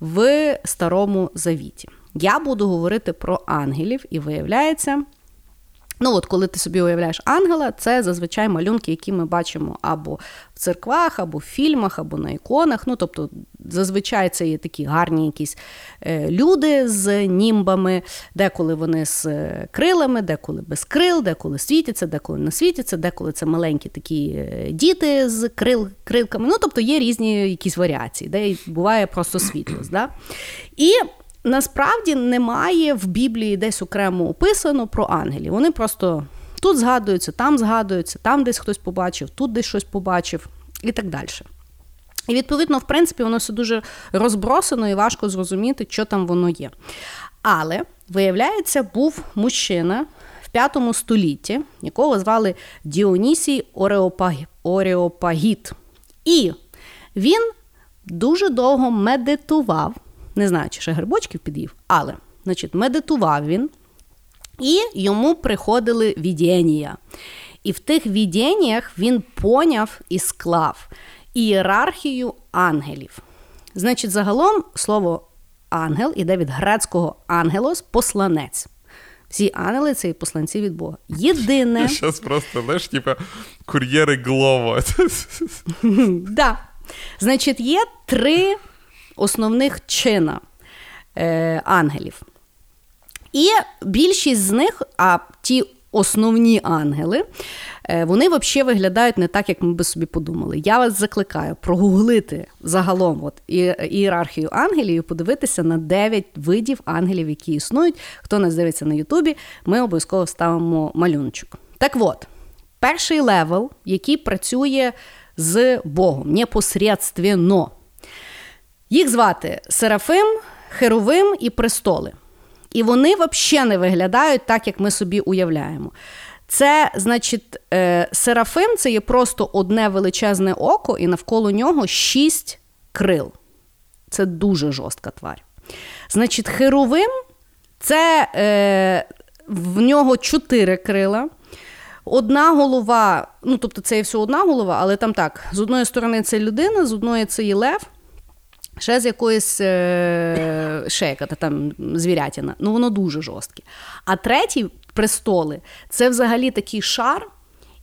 [SPEAKER 2] в Старому Завіті. Я буду говорити про ангелів, і виявляється, Ну, от коли ти собі уявляєш ангела, це зазвичай малюнки, які ми бачимо або в церквах, або в фільмах, або на іконах. Ну, тобто, зазвичай це є такі гарні якісь е, люди з німбами, деколи вони з е, крилами, деколи без крил, деколи світяться, деколи не світяться, деколи це маленькі такі е, діти з крил, крилками. Ну, тобто є різні якісь варіації, де буває просто світлость. Да? І насправді немає в Біблії десь окремо описано про ангелів. Вони просто тут згадуються, там згадуються, там десь хтось побачив, тут десь щось побачив і так далі. І відповідно, в принципі, воно все дуже розбросано і важко зрозуміти, що там воно є. Але, виявляється, був мужчина в п'ятому столітті, якого звали Діонісій Ореопаг- Ореопагіт. І він дуже довго медитував, не знаю, чи ще грибочків під'їв, але значить, медитував він, і йому приходили відіння. І в тих відіннях він поняв і склав ієрархію ангелів. Значить, загалом слово ангел іде від грецького ангелос посланець. Всі ангели це і посланці від Бога. Єдине. <laughs>
[SPEAKER 3] Сейчас просто, знаешь, типа курьеры Глова. <laughs> <laughs>
[SPEAKER 2] Да. Значить, є три основних чина е, ангелів. І більшість з них, а ті основні ангели, е, вони взагалі виглядають не так, як ми би собі подумали. Я вас закликаю прогуглити загалом от, ієрархію ангелів і подивитися на 9 видів ангелів, які існують. Хто нас дивиться на Ютубі, ми обов'язково ставимо малюночок. Так от, перший level, який працює з Богом непосредственно. Їх звати Серафим, Херувим і престоли. І вони взагалі не виглядають так, як ми собі уявляємо. Це, значить, е, Серафим це є просто одне величезне око, і навколо нього шість крил. Це дуже жорстка тварь. Значить, Херовим це е, в нього чотири крила. Одна голова, ну тобто це є все одна голова, але там так: з одної сторони це людина, з одної це є лев, ще з якоїсь е, ще яка там звірятина. Ну, воно дуже жорстке. А третій престоли це взагалі такий шар,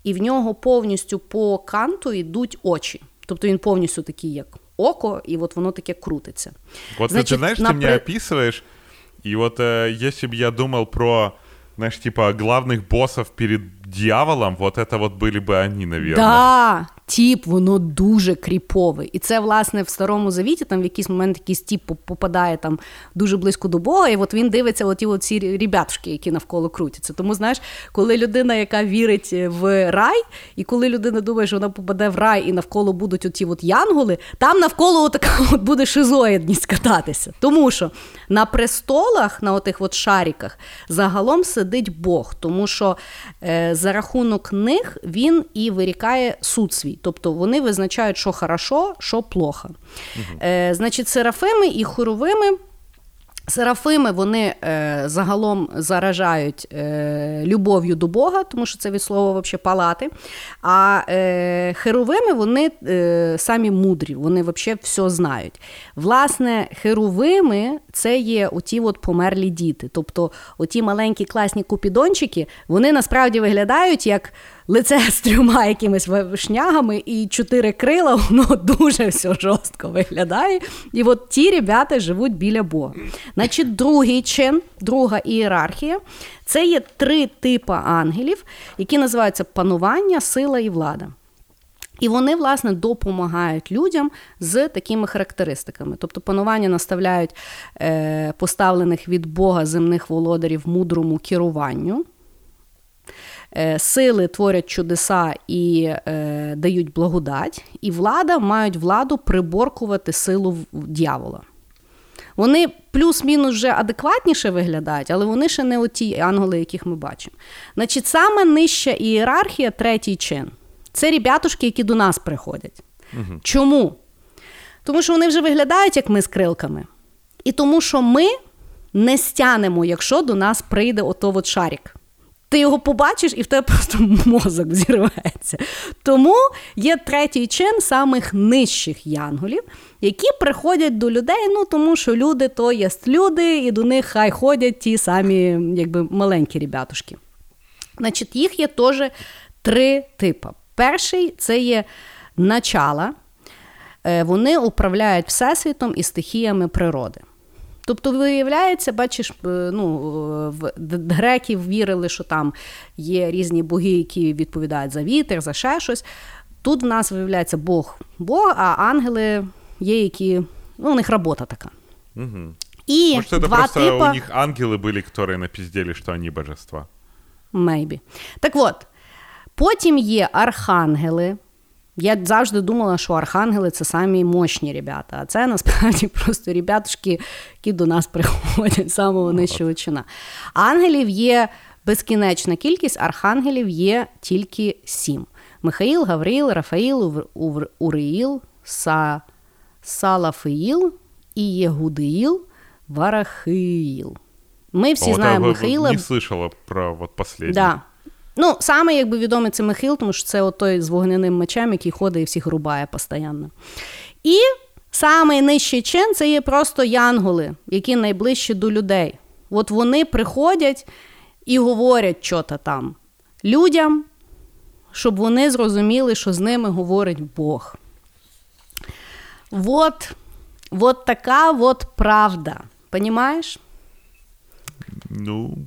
[SPEAKER 2] і в нього повністю по канту йдуть очі. Тобто він повністю такий, як око, і от воно таке крутиться.
[SPEAKER 3] Вот
[SPEAKER 2] Значит,
[SPEAKER 3] ты знаешь,
[SPEAKER 2] на
[SPEAKER 3] ты мне
[SPEAKER 2] пре-
[SPEAKER 3] описываешь, и вот э, если бы я думал про, знаешь, типа главных боссов перед дьяволом, вот это вот были бы они, наверное.
[SPEAKER 2] Да, тіп, воно дуже кріпове. І це, власне, в старому завіті, там в якийсь момент якийсь тіп попадає там дуже близько до Бога, і от він дивиться оті оці ребятушки, які навколо крутяться. Тому, знаєш, коли людина, яка вірить в рай, і коли людина думає, що вона попаде в рай і навколо будуть оті от янголи, там навколо така <laughs> от буде шизоїдність кататися. Тому що на престолах, на отих от шариках, загалом сидить Бог, тому що е, за рахунок них він і вирікає суд свій. Тобто вони визначають, що хорошо, що плохо. Е, значить, серафими і хоровими. Серафими вони е, загалом заражають е, любов'ю до Бога, тому що це від слова вообще палати. А е, херовими вони е, самі мудрі, вони взагалі все знають. Власне, херовими це є оті от померлі діти. Тобто, оті маленькі класні купідончики, вони насправді виглядають як лице з трьома якимись шнягами і чотири крила, <laughs> воно дуже все жорстко виглядає. І от ті ребята живуть біля Бога. Значить, другий чин, друга ієрархія це є три типи ангелів, які називаються панування, сила і влада. І вони, власне, допомагають людям з такими характеристиками. Тобто, панування наставляють е, поставлених від Бога земних володарів мудрому керуванню. Е, Сили творять чудеса і е, дають благодать, і влада мають владу приборкувати силу дьявола. Вони плюс-мінус вже адекватніше виглядають, але вони ще не оті ангели, яких ми бачимо. Значить, саме нижча ієрархія, третій чин. Це ребятушки, які до нас приходять. Чому? Тому що вони вже виглядають, як ми з крилками. І тому, що ми не стянемо, якщо до нас прийде ото от шарик. Ти його побачиш, і в тебе просто мозок зірветься. Тому є третій чин самих нижчих янголів, які приходять до людей, ну тому що люди то є люди, і до них хай ходять ті самі, якби маленькі ребятушки. Значить, їх є теж три типи. Перший це є начала. Е, Вони управляють всесвітом і стихіями природи. Тобто, виявляється, бачиш, е, ну, е, в д- греків вірили, що там є різні боги, які відповідають за вітер, за ще щось. Тут в нас виявляється Бог, Бог, а ангели є, які. Ну, у них робота така. І
[SPEAKER 3] Может, это
[SPEAKER 2] два
[SPEAKER 3] просто
[SPEAKER 2] типа...
[SPEAKER 3] у них ангелы были, которые напиздели, что они божества.
[SPEAKER 2] Maybe. Так от, потім є архангели. я завжди думала, що архангели це самі мощні ребята, а це насправді <laughs> просто ребятушки, які до нас приходять з самого нижчого чина. Ангелів є безкінечна кількість, архангелів є тільки сім: Михаїл, Гавриїл, Рафаїл, Ув- Ув- Уриїл, Са... Салафиїл, Ієгудиїл, Варахиїл. Ми всі знаємо
[SPEAKER 3] я
[SPEAKER 2] Михаїла.
[SPEAKER 3] не слышала про вот последний.
[SPEAKER 2] Да. Ну, саме якби відомий це Михаїл, тому що це от той з вогняним мечем, який ходить і всіх рубає постійно. І самий нижчий чин це є просто янголи, які найближчі до людей. От вони приходять і говорять що-то там людям, щоб вони зрозуміли, що з ними говорить Бог. Вот, вот така от правда. Понімаєш?
[SPEAKER 3] Ну,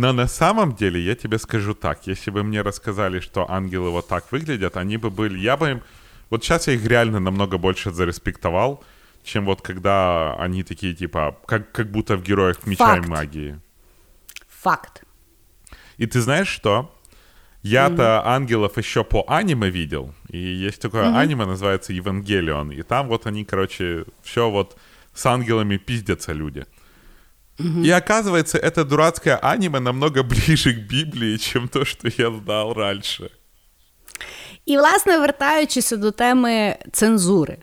[SPEAKER 3] но на самом деле, я тебе скажу так, если бы мне рассказали, что ангелы вот так выглядят, они бы были, я бы им, вот сейчас я их реально намного больше зареспектовал, чем вот когда они такие, типа, как, как будто в героях меча
[SPEAKER 2] Факт.
[SPEAKER 3] и магии.
[SPEAKER 2] Факт.
[SPEAKER 3] И ты знаешь что? Я-то ангелов еще по аниме видел. И есть такое аниме, называется Евангелион. И там вот они, короче, все вот с ангелами пиздятся люди. И оказывается, это дурацкое аниме намного <laughs> ближе к Библии, чем то, что я знал раньше.
[SPEAKER 2] І, власне, вертаючися до теми цензури.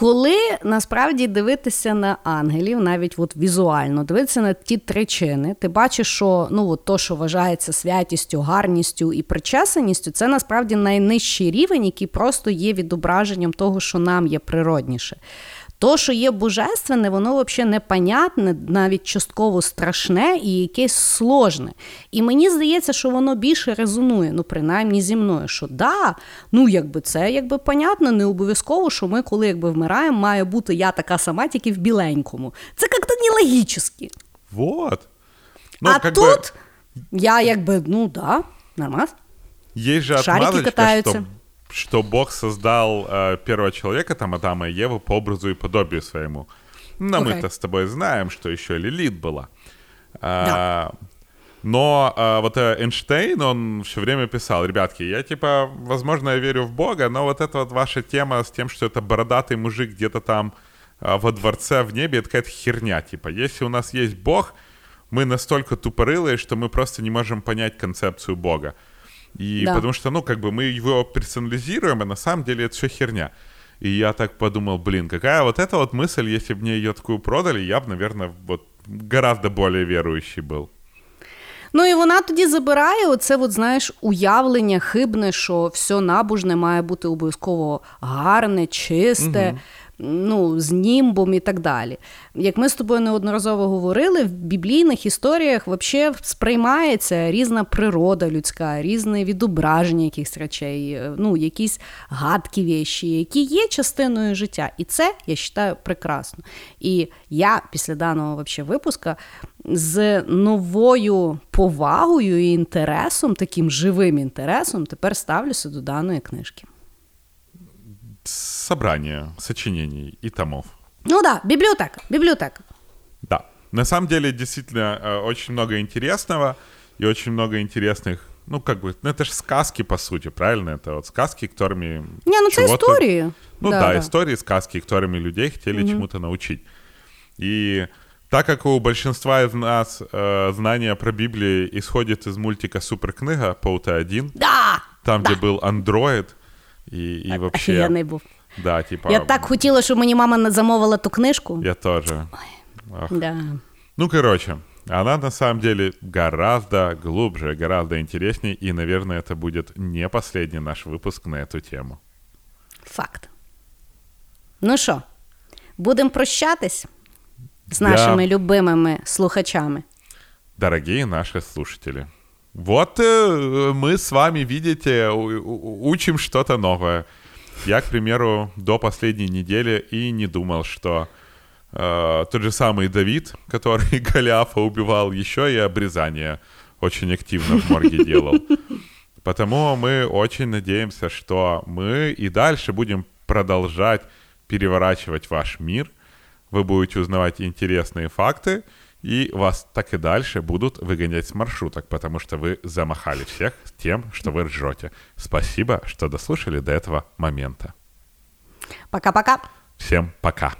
[SPEAKER 2] Коли насправді дивитися на ангелів, навіть от візуально, дивитися на ті три чини, ти бачиш, що ну, от то, що вважається святістю, гарністю і причесаністю, це насправді найнижчий рівень, який просто є відображенням того, що нам є природніше. То, що є божественне, воно взагалі непонятне, навіть частково страшне і якесь сложне. І мені здається, що воно більше резонує, ну принаймні зі мною. Що да, ну якби це якби понятно, не обов'язково, що ми, коли якби вмираємо, має бути я така сама, тільки в біленькому. Це як-то нелогічно.
[SPEAKER 3] Вот. Ну,
[SPEAKER 2] а
[SPEAKER 3] как
[SPEAKER 2] тут
[SPEAKER 3] бы,
[SPEAKER 2] я якби, ну да, нормально.
[SPEAKER 3] есть же
[SPEAKER 2] шарики
[SPEAKER 3] отмазочка,
[SPEAKER 2] катаются.
[SPEAKER 3] что, что Бог создал э, первого человека, там Адама и Еву, по образу и подобию своему. Но
[SPEAKER 2] Окей.
[SPEAKER 3] мы-то с тобой знаем, что еще Лилит была. А, Но а, вот э, Эйнштейн, он все время писал, ребятки, я типа, возможно, я верю в Бога, но вот эта вот ваша тема с тем, что это бородатый мужик где-то там а, во дворце в небе, это какая-то херня. Типа, если у нас есть Бог, мы настолько тупорылые, что мы просто не можем понять концепцию Бога. И
[SPEAKER 2] Да.
[SPEAKER 3] потому что, ну, как бы мы его персонализируем, а на самом деле это все херня. И я так подумал, блин, какая вот эта вот мысль, если бы мне ее такую продали, я бы, наверное, вот гораздо более верующий был.
[SPEAKER 2] Ну і вона тоді забирає оце, от, знаєш, уявлення хибне, що все набожне має бути обов'язково гарне, чисте, ну, з німбом і так далі. Як ми з тобою неодноразово говорили, в біблійних історіях взагалі сприймається різна природа людська, різне відображення якихось речей, е, ну, якісь гадкі віші, які є частиною життя. І це я вважаю прекрасно. І я після даного вообще випуска з новою повагою і інтересом, таким живим інтересом, тепер ставлюся до даної книжки.
[SPEAKER 3] Собрание сочинений и томов.
[SPEAKER 2] Ну да, бібліотека, бібліотека.
[SPEAKER 3] Да. На самом деле, действительно, э, очень много интересного и очень много интересных, ну, как бы, ну, это же сказки, по сути, правильно? Это вот сказки, которыми...
[SPEAKER 2] Ні, ну це
[SPEAKER 3] чего-то-
[SPEAKER 2] історії.
[SPEAKER 3] Ну да, истории, сказки, которыми людей хотели чему-то научить. И так как у большинства из нас э, знания про Библию исходит из мультика «Суперкнига» по УТ-1,
[SPEAKER 2] Да!
[SPEAKER 3] там,
[SPEAKER 2] да.
[SPEAKER 3] где был андроид, и, и вообще...
[SPEAKER 2] Офігенний був.
[SPEAKER 3] Да, типа...
[SPEAKER 2] Я так хотіла, щоб мені мама замовила ту книжку.
[SPEAKER 3] Я тоже.
[SPEAKER 2] Да.
[SPEAKER 3] Ну, короче, она на самом деле гораздо глубже, гораздо интереснее, и, наверное, это будет не последний наш выпуск на эту тему.
[SPEAKER 2] Факт. Ну що, будемо прощатись з
[SPEAKER 3] Да.
[SPEAKER 2] нашими любимими слухачами.
[SPEAKER 3] Дорогие наши слушатели, вот э, мы с вами, видите, у- у- учим что-то новое. Я, к примеру, до последней недели и не думал, что э, тот же самый Давид, который <laughs> Голиафа убивал, еще и обрезание очень активно в морге делал. Потому мы очень надеемся, что мы и дальше будем продолжать переворачивать ваш мир. Вы будете узнавать интересные факты, и вас так и дальше будут выгонять с маршруток, потому что вы замахали всех тем, что вы ржете. Спасибо, что дослушали до этого момента.
[SPEAKER 2] Пока-пока.
[SPEAKER 3] Всем пока.